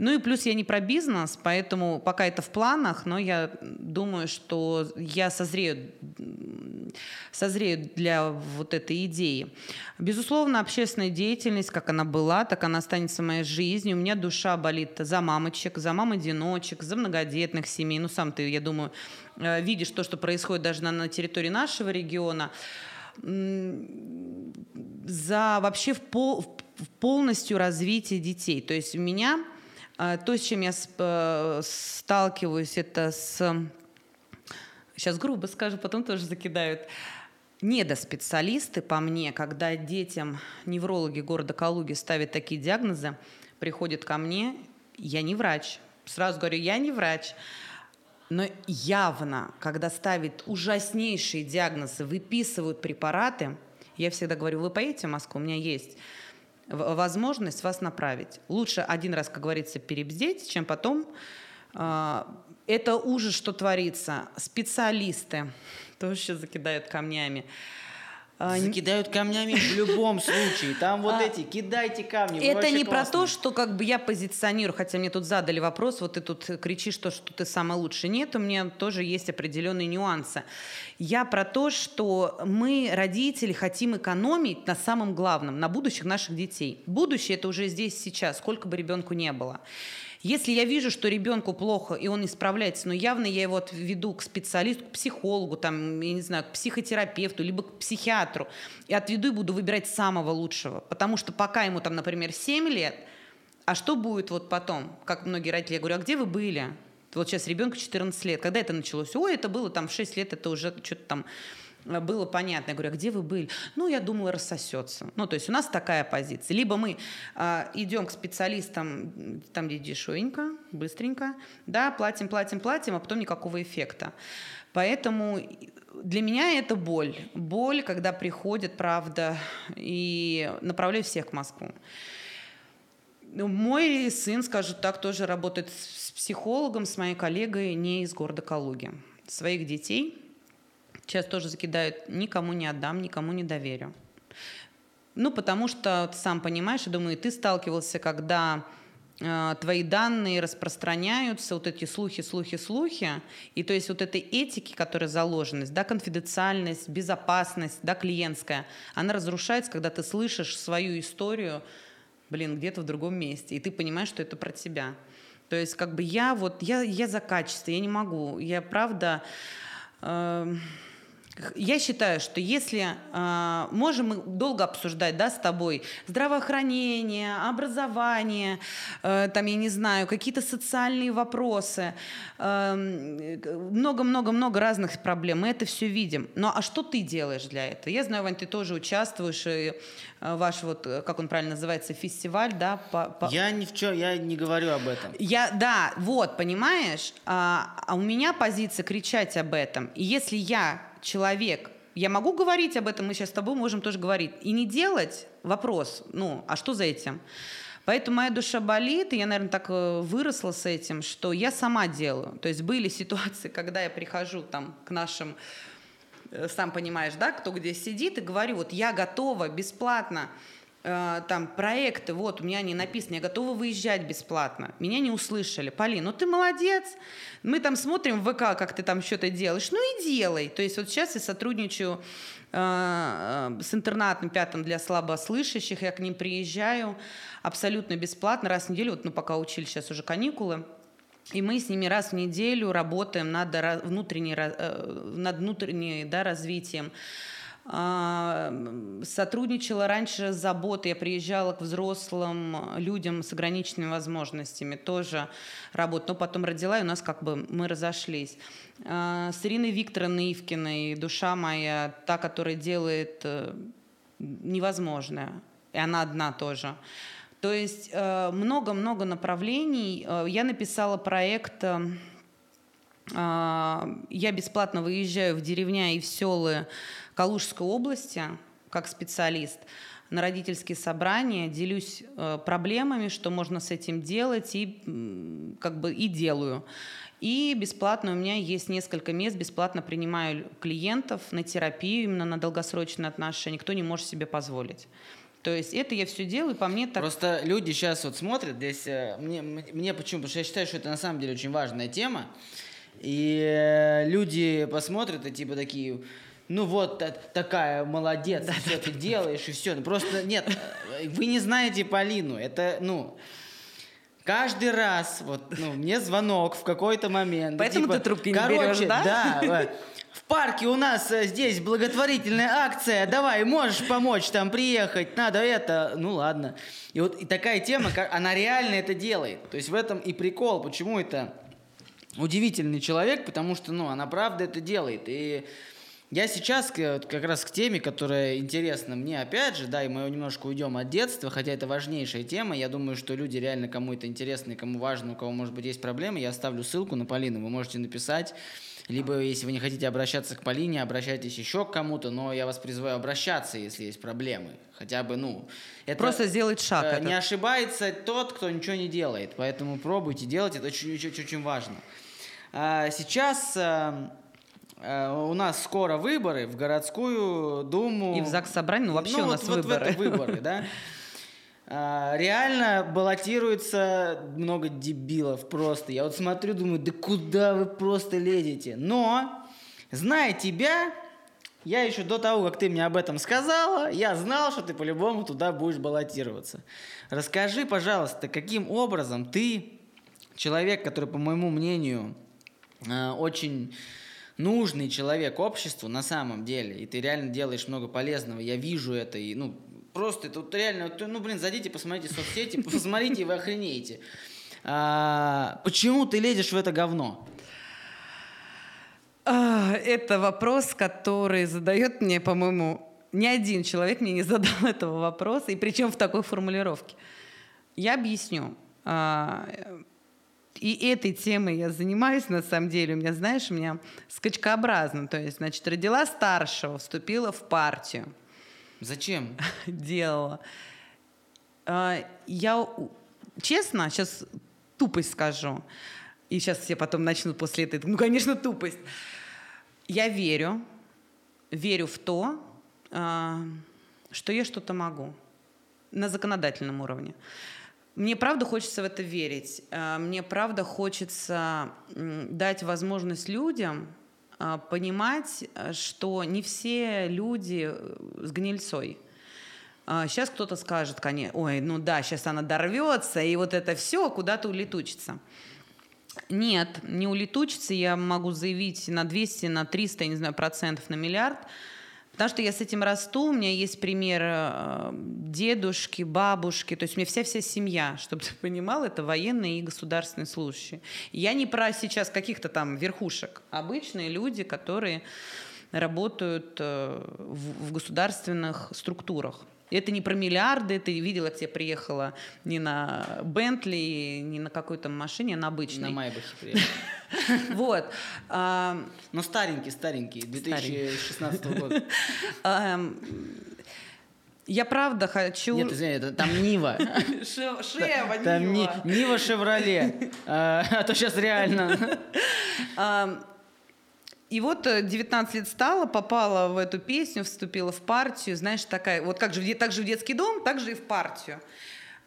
Ну и плюс я не про бизнес, поэтому пока это в планах, но я думаю, что я созрею, созрею для вот этой идеи. Безусловно, общественная деятельность, как она была, так она останется моей жизни. У меня душа болит за мамочек, за мам-одиночек, за многодетных семей. Ну, сам ты, я думаю, э, видишь то, что происходит даже на, на территории нашего региона за вообще в, пол, в полностью развитие детей. То есть у меня а, то, с чем я э, сталкиваюсь, это с... Сейчас грубо скажу, потом тоже закидают. Недоспециалисты, по мне, когда детям неврологи города Калуги ставят такие диагнозы, приходят ко мне, я не врач. Сразу говорю, я не врач. Но явно, когда ставят ужаснейшие диагнозы, выписывают препараты, я всегда говорю, вы поедете в Москву, у меня есть возможность вас направить. Лучше один раз, как говорится, перебздеть, чем потом. А, это ужас, что творится. Специалисты тоже закидают камнями. А, Закидают камнями в любом случае. Там вот а, эти, кидайте камни. Это не про то, что как бы я позиционирую, хотя мне тут задали вопрос, вот ты тут кричишь, что, что ты самый лучший. Нет, у меня тоже есть определенные нюансы. Я про то, что мы, родители, хотим экономить на самом главном, на будущих наших детей. Будущее это уже здесь, сейчас, сколько бы ребенку не было. Если я вижу, что ребенку плохо, и он не справляется, но явно я его отведу к специалисту, к психологу, там, я не знаю, к психотерапевту, либо к психиатру, и отведу и буду выбирать самого лучшего. Потому что пока ему там, например, 7 лет, а что будет вот потом? Как многие родители, я говорю, а где вы были? Вот сейчас ребенку 14 лет. Когда это началось? Ой, это было там в 6 лет, это уже что-то там было понятно. Я говорю, а где вы были? Ну, я думала, рассосется. Ну, то есть у нас такая позиция. Либо мы э, идем к специалистам, там, где дешевенько, быстренько, да, платим, платим, платим, а потом никакого эффекта. Поэтому для меня это боль. Боль, когда приходит, правда, и направляю всех в Москву. Мой сын, скажу так, тоже работает с психологом, с моей коллегой не из города Калуги. Своих детей Сейчас тоже закидают, никому не отдам, никому не доверю. Ну, потому что, ты сам понимаешь, я думаю, ты сталкивался, когда э, твои данные распространяются, вот эти слухи, слухи, слухи, и то есть вот этой этики, которая заложенность, да, конфиденциальность, безопасность, да, клиентская, она разрушается, когда ты слышишь свою историю, блин, где-то в другом месте, и ты понимаешь, что это про тебя. То есть как бы я вот, я, я за качество, я не могу, я правда... Э, я считаю, что если э, можем мы долго обсуждать, да, с тобой здравоохранение, образование, э, там я не знаю, какие-то социальные вопросы, много-много-много э, разных проблем, мы это все видим. Но а что ты делаешь для этого? Я знаю, Вань, ты тоже участвуешь и э, ваш вот, э, как он правильно называется, фестиваль, да? По, по... Я ни в чем, я не говорю об этом. Я, да, вот, понимаешь, а, а у меня позиция кричать об этом. И если я человек, я могу говорить об этом, мы сейчас с тобой можем тоже говорить, и не делать вопрос, ну, а что за этим? Поэтому моя душа болит, и я, наверное, так э, выросла с этим, что я сама делаю. То есть были ситуации, когда я прихожу там к нашим, э, сам понимаешь, да, кто где сидит, и говорю, вот я готова бесплатно там проекты, вот у меня они написаны, я готова выезжать бесплатно. Меня не услышали. Полин, ну ты молодец. Мы там смотрим в ВК, как ты там что-то делаешь. Ну и делай. То есть вот сейчас я сотрудничаю э, э, с интернатом пятым для слабослышащих. Я к ним приезжаю абсолютно бесплатно раз в неделю. Вот ну пока учили, сейчас уже каникулы. И мы с ними раз в неделю работаем над, внутренней, над внутренним да, развитием сотрудничала раньше с заботой, я приезжала к взрослым людям с ограниченными возможностями, тоже работала, но потом родила, и у нас как бы мы разошлись. А, с Ириной Викторовной Ивкиной, душа моя, та, которая делает э, невозможное, и она одна тоже. То есть э, много-много направлений. Э, я написала проект я бесплатно выезжаю в деревня и в селы Калужской области как специалист на родительские собрания, делюсь э, проблемами, что можно с этим делать, и как бы и делаю. И бесплатно у меня есть несколько мест, бесплатно принимаю клиентов на терапию, именно на долгосрочные отношения. Кто не может себе позволить. То есть это я все делаю, по мне так... Просто люди сейчас вот смотрят здесь, э, мне, мне почему? Потому что я считаю, что это на самом деле очень важная тема. И э, люди посмотрят и типа такие, ну вот такая молодец, да, все да, ты да, делаешь и все. Ну просто нет, э, вы не знаете Полину. Это, ну, каждый раз, вот, ну, мне звонок в какой-то момент. Поэтому типа, ты трубки не короче, берешь, да? Да. В парке у нас э, здесь благотворительная акция, давай, можешь помочь там приехать, надо это, ну ладно. И вот и такая тема, она реально это делает. То есть в этом и прикол, почему это удивительный человек, потому что, ну, она правда это делает. И я сейчас как раз к теме, которая интересна мне, опять же, да, и мы немножко уйдем от детства, хотя это важнейшая тема. Я думаю, что люди реально кому это интересно и кому важно, у кого, может быть, есть проблемы, я оставлю ссылку на Полину, вы можете написать. Либо, если вы не хотите обращаться к Полине, обращайтесь еще к кому-то, но я вас призываю обращаться, если есть проблемы. Хотя бы, ну... Это, Просто сделать шаг. Э, не ошибается тот, кто ничего не делает. Поэтому пробуйте делать, это очень, очень, очень важно. А сейчас эм, Э, у нас скоро выборы в городскую думу. И в ЗАГС собрание, ну вообще ну, у нас вот, выборы. Вот в это выборы, да. А, реально баллотируется много дебилов просто. Я вот смотрю, думаю, да куда вы просто лезете? Но, зная тебя, я еще до того, как ты мне об этом сказала, я знал, что ты по-любому туда будешь баллотироваться. Расскажи, пожалуйста, каким образом ты, человек, который, по моему мнению, э, очень нужный человек обществу на самом деле, и ты реально делаешь много полезного, я вижу это, и, ну, просто это вот реально, ну, блин, зайдите, посмотрите соцсети, посмотрите, и вы охренеете. А, почему ты лезешь в это говно? А, это вопрос, который задает мне, по-моему, ни один человек мне не задал этого вопроса, и причем в такой формулировке. Я объясню. И этой темой я занимаюсь, на самом деле. У меня, знаешь, у меня скачкообразно. То есть, значит, родила старшего, вступила в партию. Зачем? Делала. А, я, честно, сейчас тупость скажу. И сейчас все потом начнут после этого. Ну, конечно, тупость. Я верю, верю в то, а, что я что-то могу на законодательном уровне. Мне правда хочется в это верить. Э, мне правда хочется дать возможность людям э, понимать, э, что не все люди с гнильцой. Сейчас кто-то скажет, конечно, ой, ну да, сейчас она дорвется, и вот это все куда-то улетучится. Нет, не улетучится, я могу заявить на 200, на 300, я не знаю, процентов, на миллиард – Потому что я с этим расту, у меня есть пример э, дедушки, бабушки, то есть у меня вся-вся семья, чтобы ты понимал, это военные и государственные служащие. Я не про сейчас каких-то там верхушек, обычные люди, которые работают э, в государственных структурах. Это не про миллиарды, ты видела, где приехала не на Бентли, не на какой-то машине, а на обычной. На Майбахе приехала. Вот. Ну, старенький, старенький, 2016 года. Я правда хочу... Нет, извини, это там Нива. Шева, Там Нива Шевроле. А, а то сейчас реально. И вот 19 э, лет стала, попала в эту песню, вступила в партию, знаешь, такая, вот как же, так же в детский дом, так же и в партию.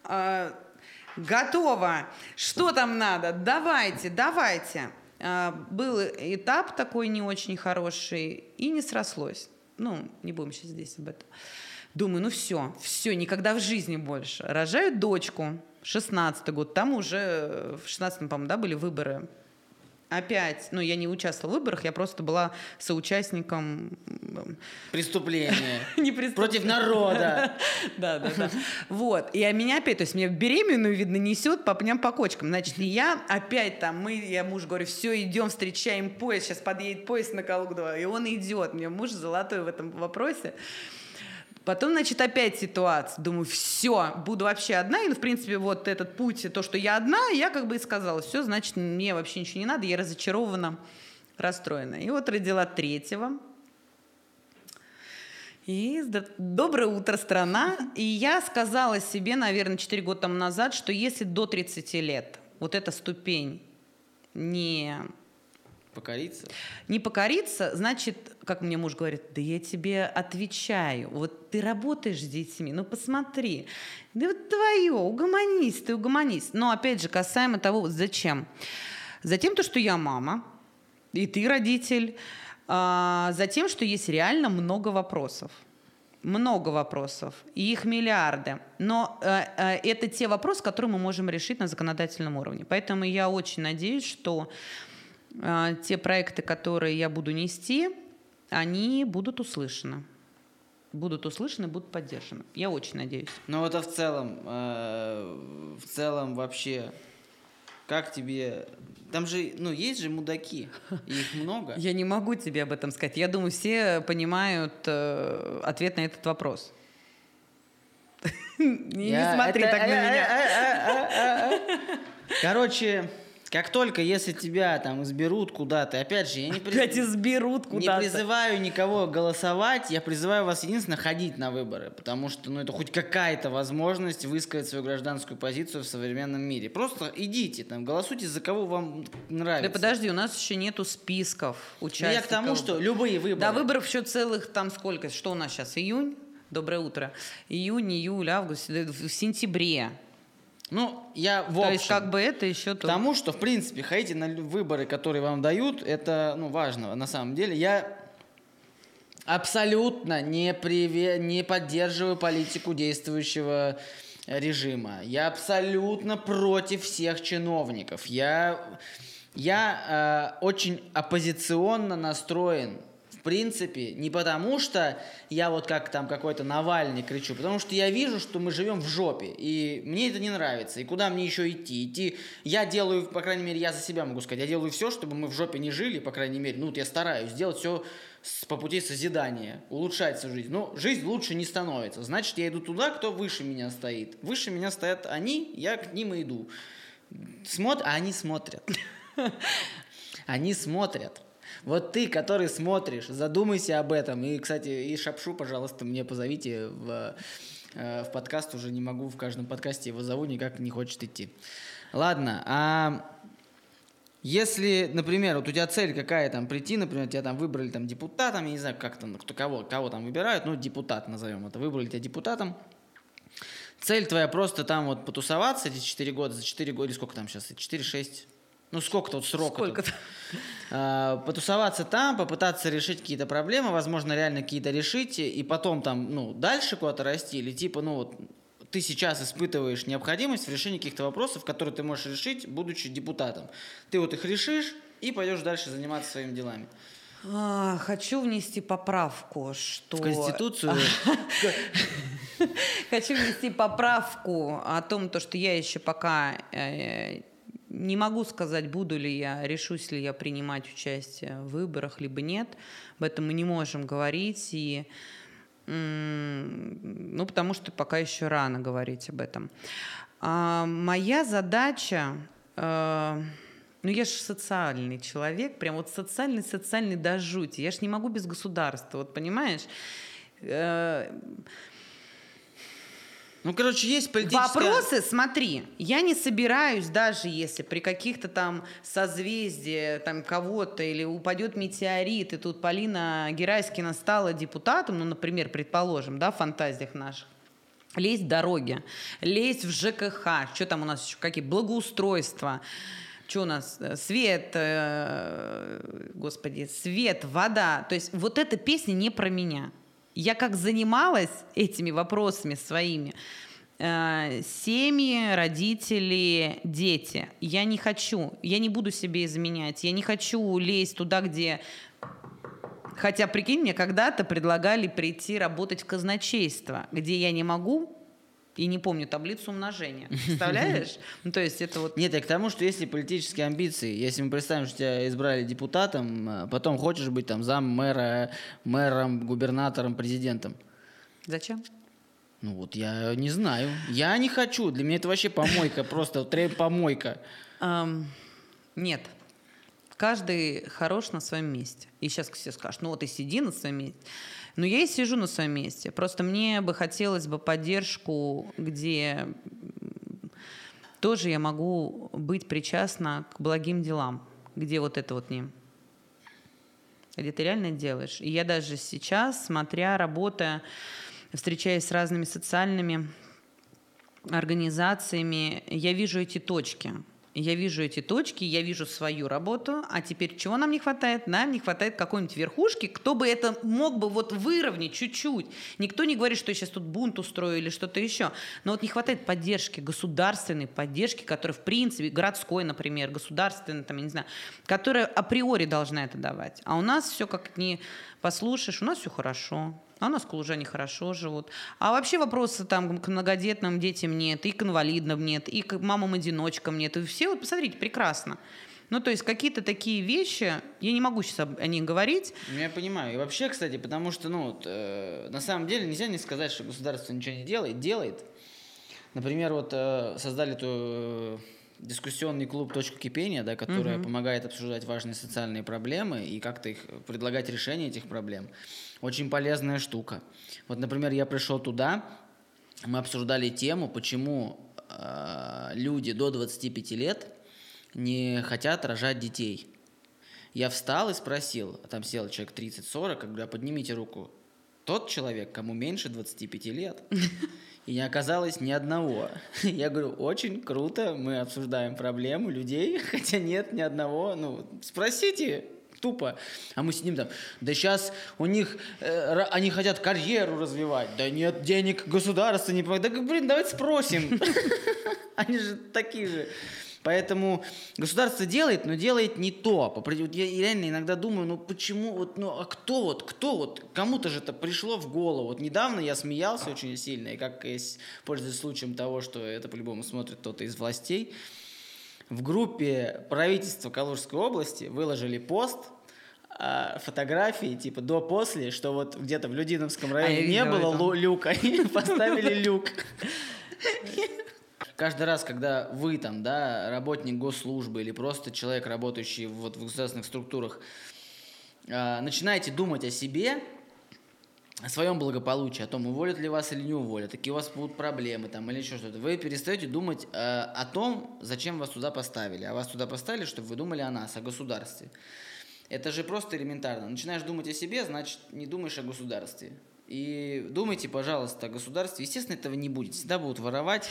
А, готово. Что там надо? Давайте, давайте. А, был этап такой не очень хороший, и не срослось. Ну, не будем сейчас здесь об этом. Думаю, ну все, все, никогда в жизни больше. Рожаю дочку, 16 год, там уже э, в 16 по-моему, да, были выборы опять, ну, я не участвовала в выборах, я просто была соучастником... Преступления. Не преступления. Против народа. Да, да, да. Вот. И меня опять, то есть меня беременную, видно, несет по пням по кочкам. Значит, и я опять там, мы, я муж говорю, все, идем, встречаем поезд, сейчас подъедет поезд на Калугу, и он идет. Меня муж золотой в этом вопросе. Потом, значит, опять ситуация. Думаю, все, буду вообще одна. И, ну, в принципе, вот этот путь, то, что я одна, я как бы и сказала, все, значит, мне вообще ничего не надо, я разочарована, расстроена. И вот родила третьего. И доброе утро, страна. И я сказала себе, наверное, 4 года тому назад, что если до 30 лет вот эта ступень не Покориться? Не покориться, значит, как мне муж говорит, да я тебе отвечаю, вот ты работаешь с детьми, ну посмотри, да вот твое, угомонись, ты угомонись. Но опять же, касаемо того, зачем? Затем то, что я мама, и ты родитель, а, затем, что есть реально много вопросов много вопросов, и их миллиарды. Но э, э, это те вопросы, которые мы можем решить на законодательном уровне. Поэтому я очень надеюсь, что те проекты, которые я буду нести, они будут услышаны. Будут услышаны, будут поддержаны. Я очень надеюсь. Ну вот а в целом, э, в целом вообще, как тебе... Там же, ну, есть же мудаки, их много. Я не могу тебе об этом сказать. Я думаю, все понимают э, ответ на этот вопрос. Не смотри так на меня. Короче, как только, если тебя там изберут куда-то, опять же, я не, приз... Опять изберут куда-то. не призываю никого голосовать, я призываю вас единственно ходить на выборы, потому что ну, это хоть какая-то возможность высказать свою гражданскую позицию в современном мире. Просто идите, там, голосуйте за кого вам нравится. Да подожди, у нас еще нету списков участников. Ну, я к тому, что любые выборы. Да, выборов еще целых там сколько? Что у нас сейчас? Июнь? Доброе утро. Июнь, июль, август, в сентябре. Ну, я в общем, То есть, как бы это еще... К тому, что, в принципе, ходите на выборы, которые вам дают, это, ну, важно на самом деле. Я абсолютно не, приве... не поддерживаю политику действующего режима. Я абсолютно против всех чиновников. Я, я э, очень оппозиционно настроен принципе, не потому что я вот как там какой-то Навальный кричу, потому что я вижу, что мы живем в жопе, и мне это не нравится, и куда мне еще идти? Идти, я делаю, по крайней мере, я за себя могу сказать, я делаю все, чтобы мы в жопе не жили, по крайней мере, ну, вот я стараюсь сделать все по пути созидания, улучшать свою жизнь. Но жизнь лучше не становится. Значит, я иду туда, кто выше меня стоит. Выше меня стоят они, я к ним и иду. Смотр... А они смотрят. Они смотрят. Вот ты, который смотришь, задумайся об этом. И, кстати, и Шапшу, пожалуйста, мне позовите в, э, в подкаст. Уже не могу в каждом подкасте его зову, никак не хочет идти. Ладно, а Если, например, вот у тебя цель какая там прийти, например, тебя там выбрали там депутатом, я не знаю, как там, кто, кого, кого там выбирают, ну, депутат назовем это, выбрали тебя депутатом, цель твоя просто там вот потусоваться эти 4 года, за 4 года, или сколько там сейчас, 4-6, ну сколько-то вот срок. Сколько-то. А, потусоваться там, попытаться решить какие-то проблемы, возможно, реально какие-то решить, и потом там, ну, дальше куда-то расти, или типа, ну, вот, ты сейчас испытываешь необходимость в решении каких-то вопросов, которые ты можешь решить, будучи депутатом. Ты вот их решишь и пойдешь дальше заниматься своими делами. А, хочу внести поправку, что... В Конституцию? Хочу внести поправку о том, то, что я еще пока э, не могу сказать, буду ли я, решусь ли я принимать участие в выборах, либо нет. Об этом мы не можем говорить. И ну, потому что пока еще рано говорить об этом. А моя задача, э, ну, я же социальный человек, прям вот социальный-социальный до жути. Я же не могу без государства, вот понимаешь? Э, ну, короче, есть политическая... Вопросы, смотри, я не собираюсь, даже если при каких-то там созвездиях там кого-то или упадет метеорит, и тут Полина Герайскина стала депутатом, ну, например, предположим, да, в фантазиях наших, лезть в дороги, лезть в ЖКХ, что там у нас еще, какие, благоустройства, что у нас, свет, э, господи, свет, вода. То есть вот эта песня не про меня. Я как занималась этими вопросами своими, э, семьи, родители, дети. Я не хочу, я не буду себе изменять, я не хочу лезть туда, где Хотя, прикинь, мне когда-то предлагали прийти работать в казначейство, где я не могу, и не помню таблицу умножения. Представляешь? Ну, то есть это вот... Нет, я к тому, что если политические амбиции, если мы представим, что тебя избрали депутатом, а потом хочешь быть там зам мэра, мэром, губернатором, президентом. Зачем? Ну вот я не знаю. Я не хочу. Для меня это вообще помойка, просто помойка. Нет. Каждый хорош на своем месте. И сейчас все скажут, ну вот и сиди на своем месте. Но я и сижу на своем месте. Просто мне бы хотелось бы поддержку, где тоже я могу быть причастна к благим делам, где вот это вот не где ты реально делаешь. И я даже сейчас, смотря, работая, встречаясь с разными социальными организациями, я вижу эти точки. Я вижу эти точки, я вижу свою работу, а теперь чего нам не хватает? Нам не хватает какой-нибудь верхушки, кто бы это мог бы вот выровнять чуть-чуть. Никто не говорит, что я сейчас тут бунт устрою или что-то еще. Но вот не хватает поддержки, государственной поддержки, которая в принципе, городской, например, государственной, там, я не знаю, которая априори должна это давать. А у нас все как не послушаешь, у нас все хорошо а у нас калужане хорошо живут. А вообще вопросы там к многодетным детям нет, и к инвалидам нет, и к мамам-одиночкам нет. И все, вот посмотрите, прекрасно. Ну, то есть какие-то такие вещи, я не могу сейчас о них говорить. Ну, я понимаю. И вообще, кстати, потому что, ну, вот, э, на самом деле нельзя не сказать, что государство ничего не делает. Делает. Например, вот э, создали эту э, дискуссионный клуб «Точка кипения», да, которая угу. помогает обсуждать важные социальные проблемы и как-то их предлагать решение этих проблем. Очень полезная штука. Вот, например, я пришел туда, мы обсуждали тему, почему э, люди до 25 лет не хотят рожать детей. Я встал и спросил, а там сел человек 30-40, когда поднимите руку. Тот человек, кому меньше 25 лет. И не оказалось ни одного. Я говорю, очень круто, мы обсуждаем проблему людей, хотя нет ни одного. Ну, спросите, тупо. А мы сидим там, да сейчас у них, э, они хотят карьеру развивать, да нет денег, государство не помогает. Да, блин, давайте спросим. Они же такие же. Поэтому государство делает, но делает не то. Я реально иногда думаю, ну почему, вот, ну а кто вот, кто вот, кому-то же это пришло в голову. Вот недавно я смеялся очень сильно, и как пользуясь случаем того, что это по-любому смотрит кто-то из властей, в группе правительства Калужской области выложили пост, а, фотографии, типа до-после, что вот где-то в Людиновском районе а не было это. люка, и поставили люк. Каждый раз, когда вы там, да, работник госслужбы или просто человек, работающий вот в государственных структурах, э, начинаете думать о себе, о своем благополучии, о том, уволят ли вас или не уволят, какие у вас будут проблемы там или еще что-то, вы перестаете думать э, о том, зачем вас туда поставили. А вас туда поставили, чтобы вы думали о нас, о государстве. Это же просто элементарно. Начинаешь думать о себе, значит, не думаешь о государстве. И думайте, пожалуйста, о государстве. Естественно, этого не будет. Всегда будут воровать,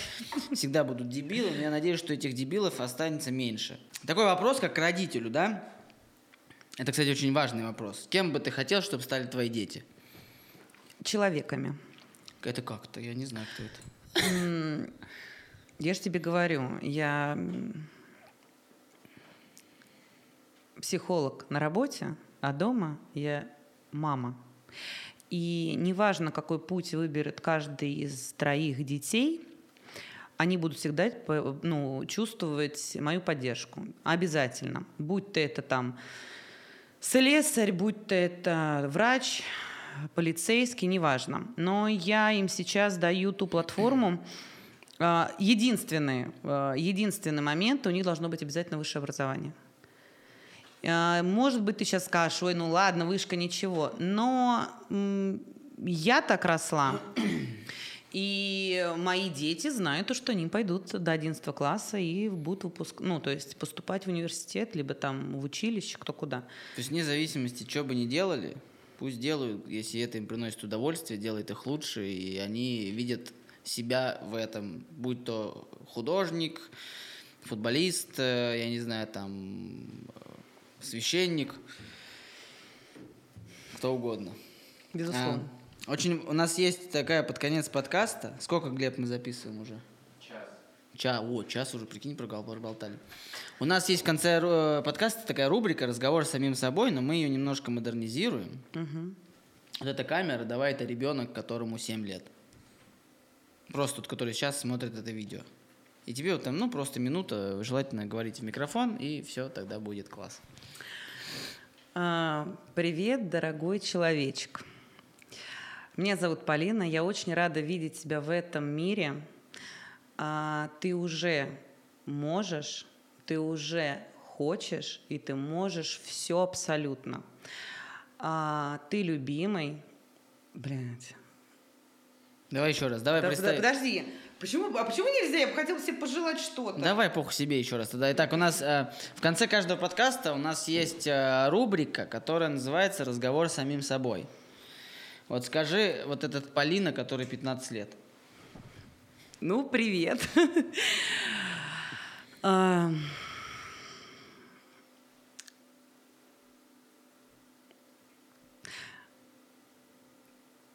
всегда будут дебилы. Но я надеюсь, что этих дебилов останется меньше. Такой вопрос, как к родителю, да? Это, кстати, очень важный вопрос. Кем бы ты хотел, чтобы стали твои дети? Человеками. Это как-то? Я не знаю, кто это. Я же тебе говорю, я психолог на работе, а дома я мама. И неважно, какой путь выберет каждый из троих детей, они будут всегда ну, чувствовать мою поддержку. Обязательно. Будь то это там слесарь, будь то это врач, полицейский, неважно. Но я им сейчас даю ту платформу, а, Единственный, а, единственный момент, у них должно быть обязательно высшее образование. А, может быть, ты сейчас скажешь, ой, ну ладно, вышка ничего. Но я так росла. И мои дети знают, что они пойдут до 11 класса и будут выпуск... ну, то есть поступать в университет, либо там в училище, кто куда. То есть вне зависимости, что бы ни делали, пусть делают, если это им приносит удовольствие, делает их лучше, и они видят себя в этом, будь то художник, футболист, э, я не знаю, там священник, кто угодно. Безусловно. А, очень, у нас есть такая под конец подкаста. Сколько, Глеб, мы записываем уже? Час. Час, о, час уже, прикинь, проболтали. У нас есть в конце э, подкаста такая рубрика «Разговор с самим собой», но мы ее немножко модернизируем. Угу. Вот эта камера, давай, это ребенок, которому 7 лет. Просто тот, который сейчас смотрит это видео. И тебе вот там, ну, просто минута, желательно говорить в микрофон, и все, тогда будет класс. А, привет, дорогой человечек. Меня зовут Полина, я очень рада видеть тебя в этом мире. А, ты уже можешь, ты уже хочешь, и ты можешь все абсолютно. А, ты любимый. Блядь. Давай еще раз, давай да, представим. Подожди, Почему, а почему нельзя? Я бы хотела себе пожелать что-то. Давай похуй себе еще раз. Тогда итак, у нас э, в конце каждого подкаста у нас есть э, рубрика, которая называется «Разговор с самим собой». Вот скажи, вот этот Полина, который 15 лет. Ну, привет. А,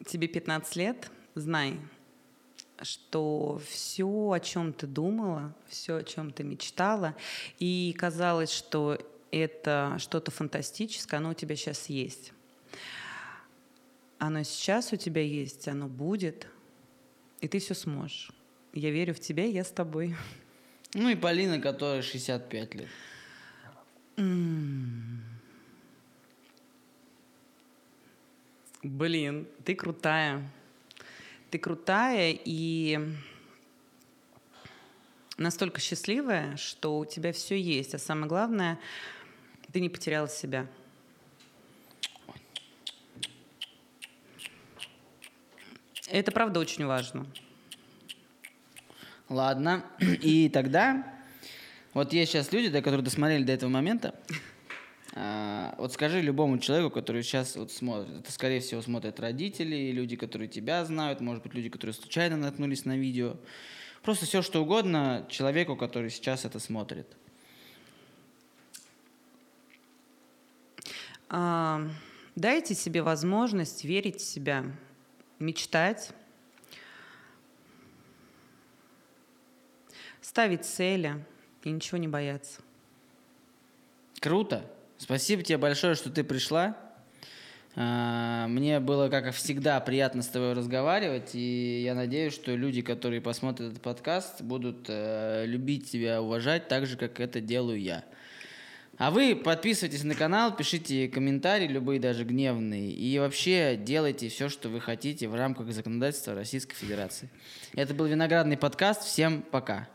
тебе 15 лет, знай, что все, о чем ты думала, все, о чем ты мечтала, и казалось, что это что-то фантастическое, оно у тебя сейчас есть. Оно сейчас у тебя есть, оно будет, и ты все сможешь. Я верю в тебя, я с тобой. Ну и Полина, которая 65 лет. Блин, ты крутая. Ты крутая и настолько счастливая, что у тебя все есть. А самое главное, ты не потеряла себя. Это правда очень важно. Ладно. И тогда, вот есть сейчас люди, да, которые досмотрели до этого момента, а, вот скажи любому человеку, который сейчас вот смотрит, это, скорее всего, смотрят родители, люди, которые тебя знают, может быть, люди, которые случайно наткнулись на видео. Просто все, что угодно человеку, который сейчас это смотрит. А, дайте себе возможность верить в себя, мечтать, ставить цели и ничего не бояться. Круто. Спасибо тебе большое, что ты пришла. А, мне было, как всегда, приятно с тобой разговаривать, и я надеюсь, что люди, которые посмотрят этот подкаст, будут э, любить тебя, уважать, так же, как это делаю я. А вы подписывайтесь на канал, пишите комментарии, любые даже гневные, и вообще делайте все, что вы хотите в рамках законодательства Российской Федерации. Это был Виноградный подкаст. Всем пока.